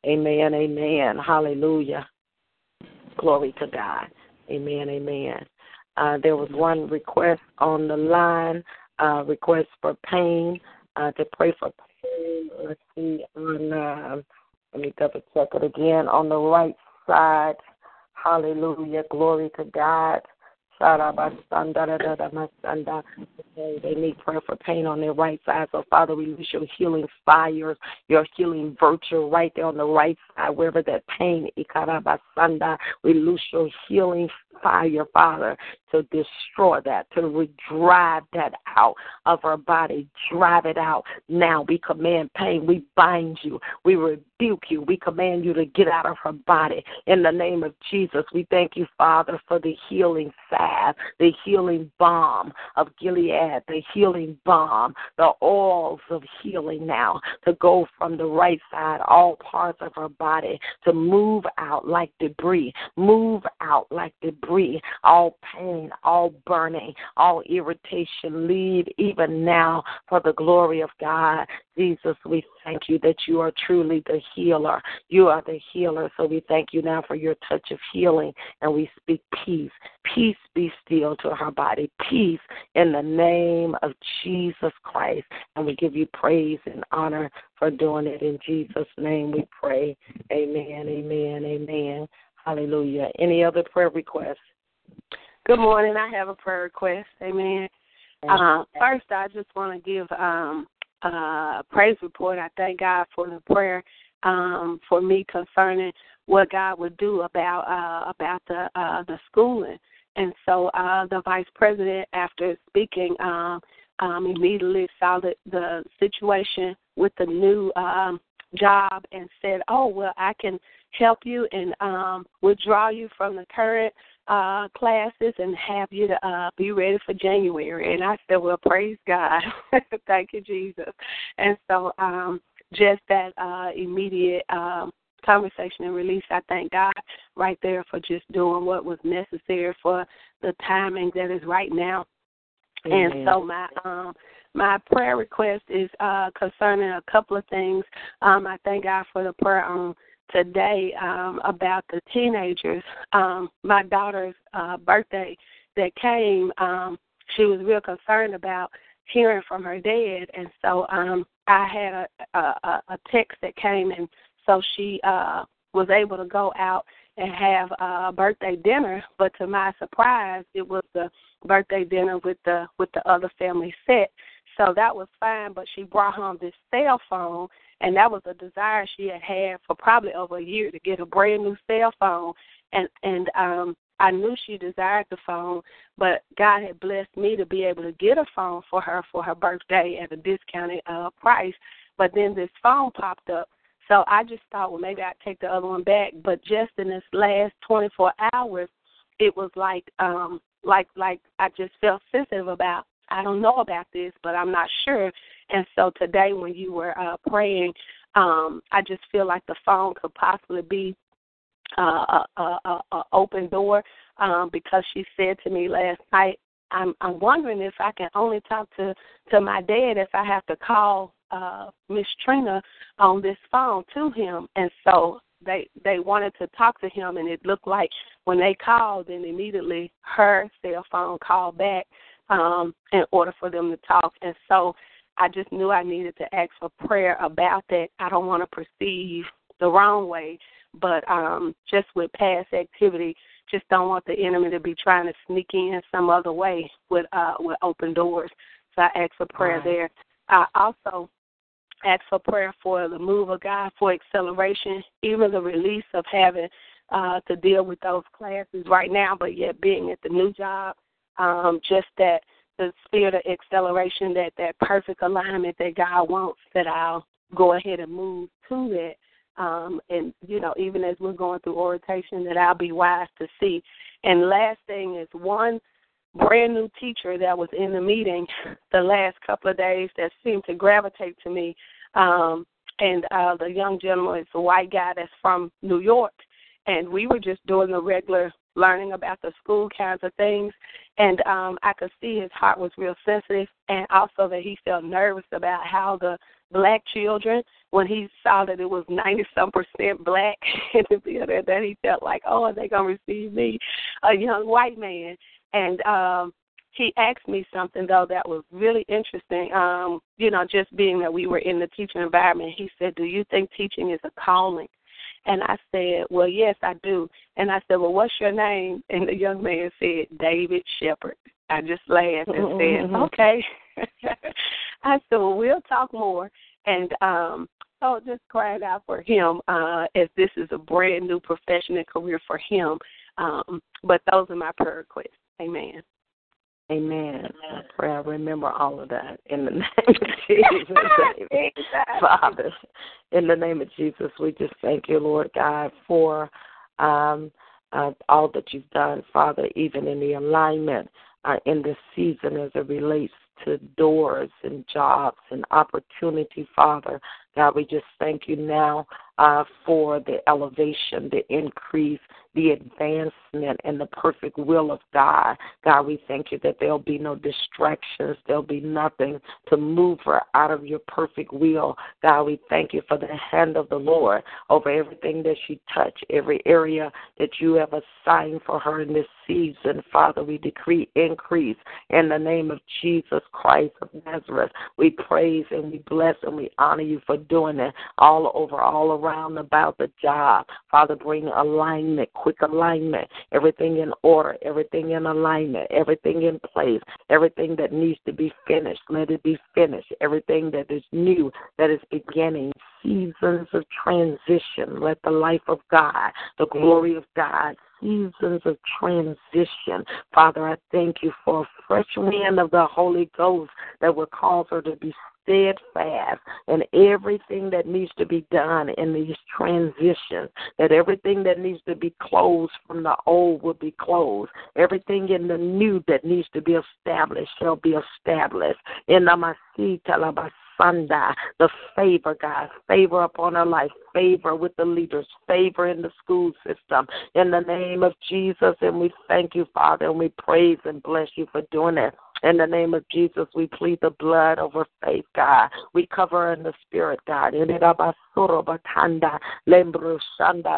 Amen. Amen. Hallelujah. Glory to God. Amen. Amen. Uh, there was one request on the line, uh, request for pain, uh, to pray for pain. Let's see on uh, let me double check it again on the right side. Hallelujah. Glory to God. They need prayer for pain on their right side. So, Father, we wish your healing fires, your healing virtue right there on the right side, wherever that pain, we lose your healing fire, Father, to destroy that, to drive that out of our body. Drive it out now. We command pain. We bind you. We rebuke you. We command you to get out of her body. In the name of Jesus, we thank you, Father, for the healing salve, the healing balm of Gilead, the healing balm, the oils of healing now to go from the right side, all parts of her body, to move out like debris, move out like debris, all pain, all burning, all irritation, leave even now for the glory of God. Jesus, we thank you that you are truly the healer. You are the healer. So we thank you now for your touch of healing and we speak peace. Peace be still to her body. Peace in the name of Jesus Christ. And we give you praise and honor for doing it. In Jesus' name we pray. Amen, amen, amen. Hallelujah. Any other prayer requests? Good morning. I have a prayer request. Amen. Uh, first, I just want to give um, uh, a praise report. I thank God for the prayer um, for me concerning what God would do about uh, about the uh, the schooling. And so uh, the vice president, after speaking, um, um, immediately saw the, the situation with the new um, job and said, "Oh well, I can help you and um, withdraw you from the current uh, classes and have you to uh, be ready for January." And I said, "Well, praise God, thank you, Jesus." And so, um, just that uh, immediate um, conversation and release, I thank God right there for just doing what was necessary for the timing that is right now. Amen. And so my um my prayer request is uh concerning a couple of things. Um I thank God for the prayer on today um about the teenagers. Um my daughter's uh birthday that came, um she was real concerned about hearing from her dad and so um I had a a, a text that came and so she uh was able to go out and have a birthday dinner but to my surprise it was the birthday dinner with the with the other family set so that was fine but she brought home this cell phone and that was a desire she had had for probably over a year to get a brand new cell phone and and um I knew she desired the phone, but God had blessed me to be able to get a phone for her for her birthday at a discounted uh price. But then this phone popped up so I just thought, well, maybe I'd take the other one back. But just in this last 24 hours, it was like, um, like, like I just felt sensitive about. I don't know about this, but I'm not sure. And so today, when you were uh, praying, um, I just feel like the phone could possibly be uh, a, a, a open door um, because she said to me last night, I'm I'm wondering if I can only talk to to my dad if I have to call uh Miss Trina on this phone to him and so they they wanted to talk to him and it looked like when they called then immediately her cell phone called back um in order for them to talk and so I just knew I needed to ask for prayer about that. I don't want to perceive the wrong way, but um just with past activity, just don't want the enemy to be trying to sneak in some other way with uh with open doors. So I ask for prayer right. there. I also ask for prayer for the move of God for acceleration, even the release of having uh, to deal with those classes right now, but yet being at the new job. Um, just that the spirit of acceleration, that that perfect alignment that God wants, that I'll go ahead and move to that. Um, and you know, even as we're going through orientation, that I'll be wise to see. And last thing is one brand new teacher that was in the meeting the last couple of days that seemed to gravitate to me. Um, and uh, the young gentleman is a white guy that's from New York. And we were just doing the regular learning about the school kinds of things. And um, I could see his heart was real sensitive, and also that he felt nervous about how the black children, when he saw that it was 90 some percent black in the building, that he felt like, oh, are they going to receive me, a young white man? And um, he asked me something though that was really interesting. Um, you know, just being that we were in the teaching environment, he said, "Do you think teaching is a calling?" And I said, Well, yes, I do. And I said, Well, what's your name? And the young man said, David Shepard. I just laughed and Mm-hmm. said, Okay. I said, Well, we'll talk more. And um so just crying out for him, uh, as this is a brand new profession and career for him. Um, but those are my prayer requests. Amen. Amen. I pray I remember all of that in the name of Jesus. Amen. Father, in the name of Jesus, we just thank you, Lord God, for um, uh, all that you've done, Father, even in the alignment uh, in this season as it relates to doors and jobs and opportunity, Father. God, we just thank you now uh, for the elevation, the increase, the advancement, and the perfect will of God. God, we thank you that there'll be no distractions, there'll be nothing to move her out of your perfect will. God, we thank you for the hand of the Lord over everything that she touched, every area that you have assigned for her in this season. Father, we decree increase in the name of Jesus Christ of Nazareth. We praise and we bless and we honor you for doing it all over, all around about the job. Father, bring alignment, quick alignment, everything in order, everything in alignment, everything in place, everything that needs to be finished. Let it be finished. Everything that is new, that is beginning, seasons of transition. Let the life of God, the glory of God, seasons of transition. Father, I thank you for a fresh wind of the Holy Ghost that will cause her to be steadfast and everything that needs to be done in these transitions, that everything that needs to be closed from the old will be closed. Everything in the new that needs to be established shall be established. In the Sunda, the favor, God, favor upon our life, favor with the leaders, favor in the school system. In the name of Jesus, and we thank you, Father, and we praise and bless you for doing it. In the name of Jesus, we plead the blood over faith, God. We cover in the spirit, God. In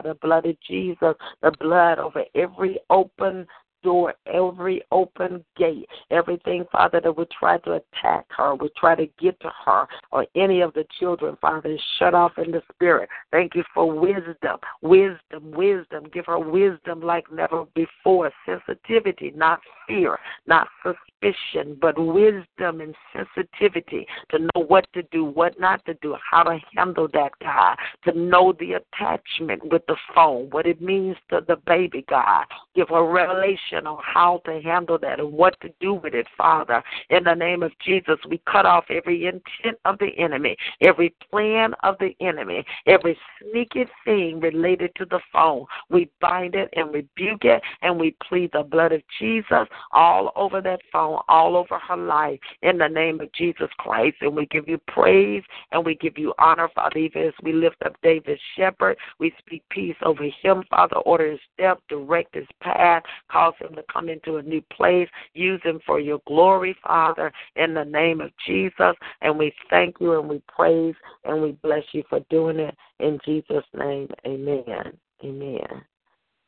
the blood of Jesus, the blood over every open door, every open gate, everything, Father, that would try to attack her, would try to get to her, or any of the children, Father, is shut off in the spirit. Thank you for wisdom, wisdom, wisdom. Give her wisdom like never before, sensitivity, not fear, not suspicion, but wisdom and sensitivity to know what to do, what not to do, how to handle that, God, to know the attachment with the phone, what it means to the baby, God. Give her revelation on how to handle that and what to do with it, Father. In the name of Jesus, we cut off every intent of the enemy, every plan of the enemy, every sneaky thing related to the phone. We bind it and rebuke it, and we plead the blood of Jesus all over that phone, all over her life, in the name of Jesus Christ. And we give you praise and we give you honor, Father, even as we lift up David Shepherd. We speak peace over him, Father. Order his step, direct his path, cause him to come into a new place. Use him for your glory, Father, in the name of Jesus. And we thank you and we praise and we bless you for doing it. In Jesus' name, amen. Amen.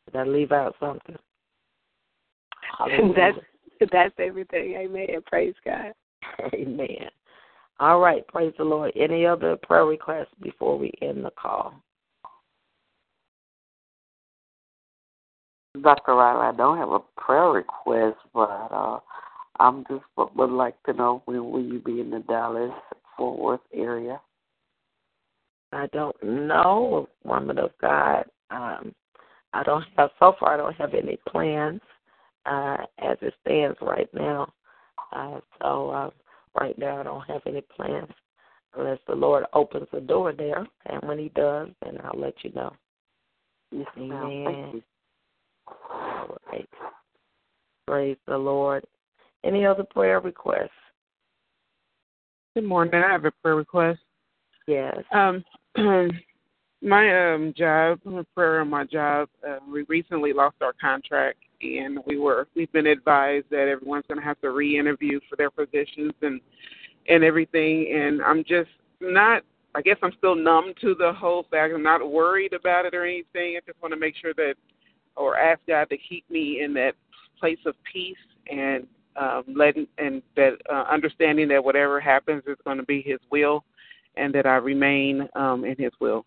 Did I leave out something? That's that's everything. Amen. Praise God. Amen. All right. Praise the Lord. Any other prayer requests before we end the call? Dr. Riley, I don't have a prayer request, but uh, I'm just would like to know when will you be in the Dallas Fort Worth area? I don't know, woman of God. Um, I don't have so far. I don't have any plans uh, as it stands right now. Uh, so uh, right now, I don't have any plans unless the Lord opens the door there, and when He does, then I'll let you know. Yes, Amen. All right. Praise the Lord. Any other prayer requests? Good morning. I have a prayer request. Yes. Um, my um job, prayer on my job. Uh, we recently lost our contract, and we were we've been advised that everyone's going to have to re-interview for their positions and and everything. And I'm just not. I guess I'm still numb to the whole fact. I'm not worried about it or anything. I just want to make sure that, or ask God to keep me in that place of peace and um, letting and that uh, understanding that whatever happens is going to be His will, and that I remain um, in His will.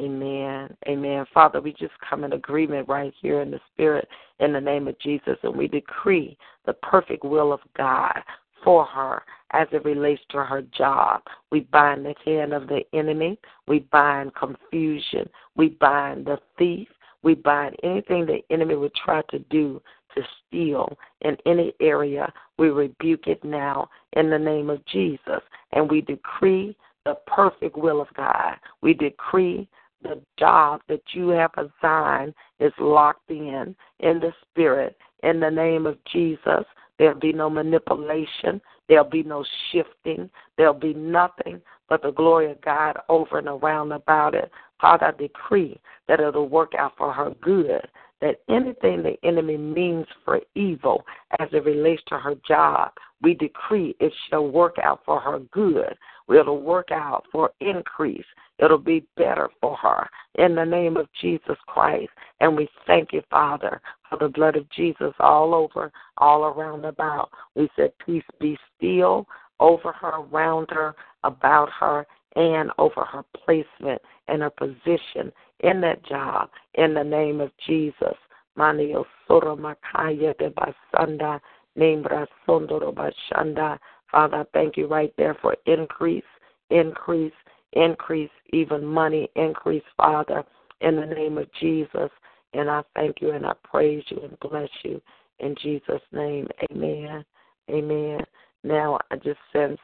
Amen. Amen. Father, we just come in agreement right here in the Spirit in the name of Jesus, and we decree the perfect will of God for her as it relates to her job. We bind the hand of the enemy. We bind confusion. We bind the thief. We bind anything the enemy would try to do to steal in any area. We rebuke it now in the name of Jesus. And we decree the perfect will of God. We decree the job that you have assigned is locked in in the spirit in the name of Jesus. There'll be no manipulation. There'll be no shifting. There'll be nothing but the glory of God over and around about it. Father, I decree that it'll work out for her good. That anything the enemy means for evil as it relates to her job, we decree it shall work out for her good. It'll work out for increase. It'll be better for her in the name of Jesus Christ. And we thank you, Father, the blood of Jesus all over, all around about. We said, Peace be still. over her, around her, about her, and over her placement and her position in that job in the name of Jesus. Manio Soro Makaya de Basanda, Bashanda. Father, I thank you right there for increase, increase, increase, even money increase, Father, in the name of Jesus. And I thank you and I praise you and bless you in Jesus' name. Amen. Amen. Now I just sense,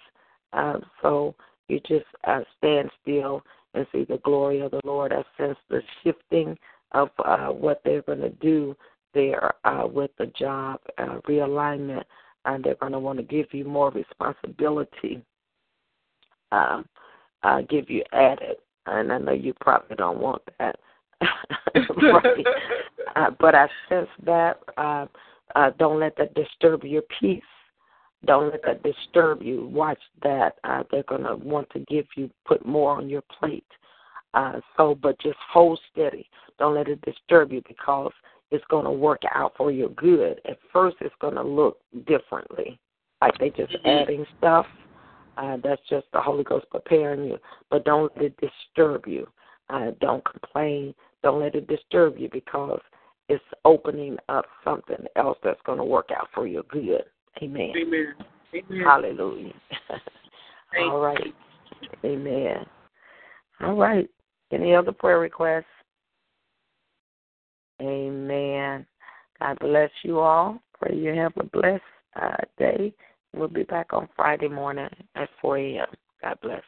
uh, so you just uh, stand still and see the glory of the Lord. I sense the shifting of uh, what they're going to do there uh, with the job uh, realignment, and they're going to want to give you more responsibility, uh, uh, give you added. And I know you probably don't want that, right? uh, but I sense that. Uh, uh, don't let that disturb your peace. Don't let that disturb you. Watch that. Uh, they're going to want to give you, put more on your plate. Uh, so, but just hold steady. Don't let it disturb you because it's going to work out for your good. At first, it's going to look differently, like they just mm-hmm. adding stuff. Uh, that's just the Holy Ghost preparing you. But don't let it disturb you. Uh, don't complain. Don't let it disturb you because it's opening up something else that's going to work out for your good. Amen. Amen. Amen. Hallelujah. All right. Amen. All right. Any other prayer requests? Amen. God bless you all. Pray you have a blessed uh, day. We'll be back on Friday morning at 4 a.m. God bless.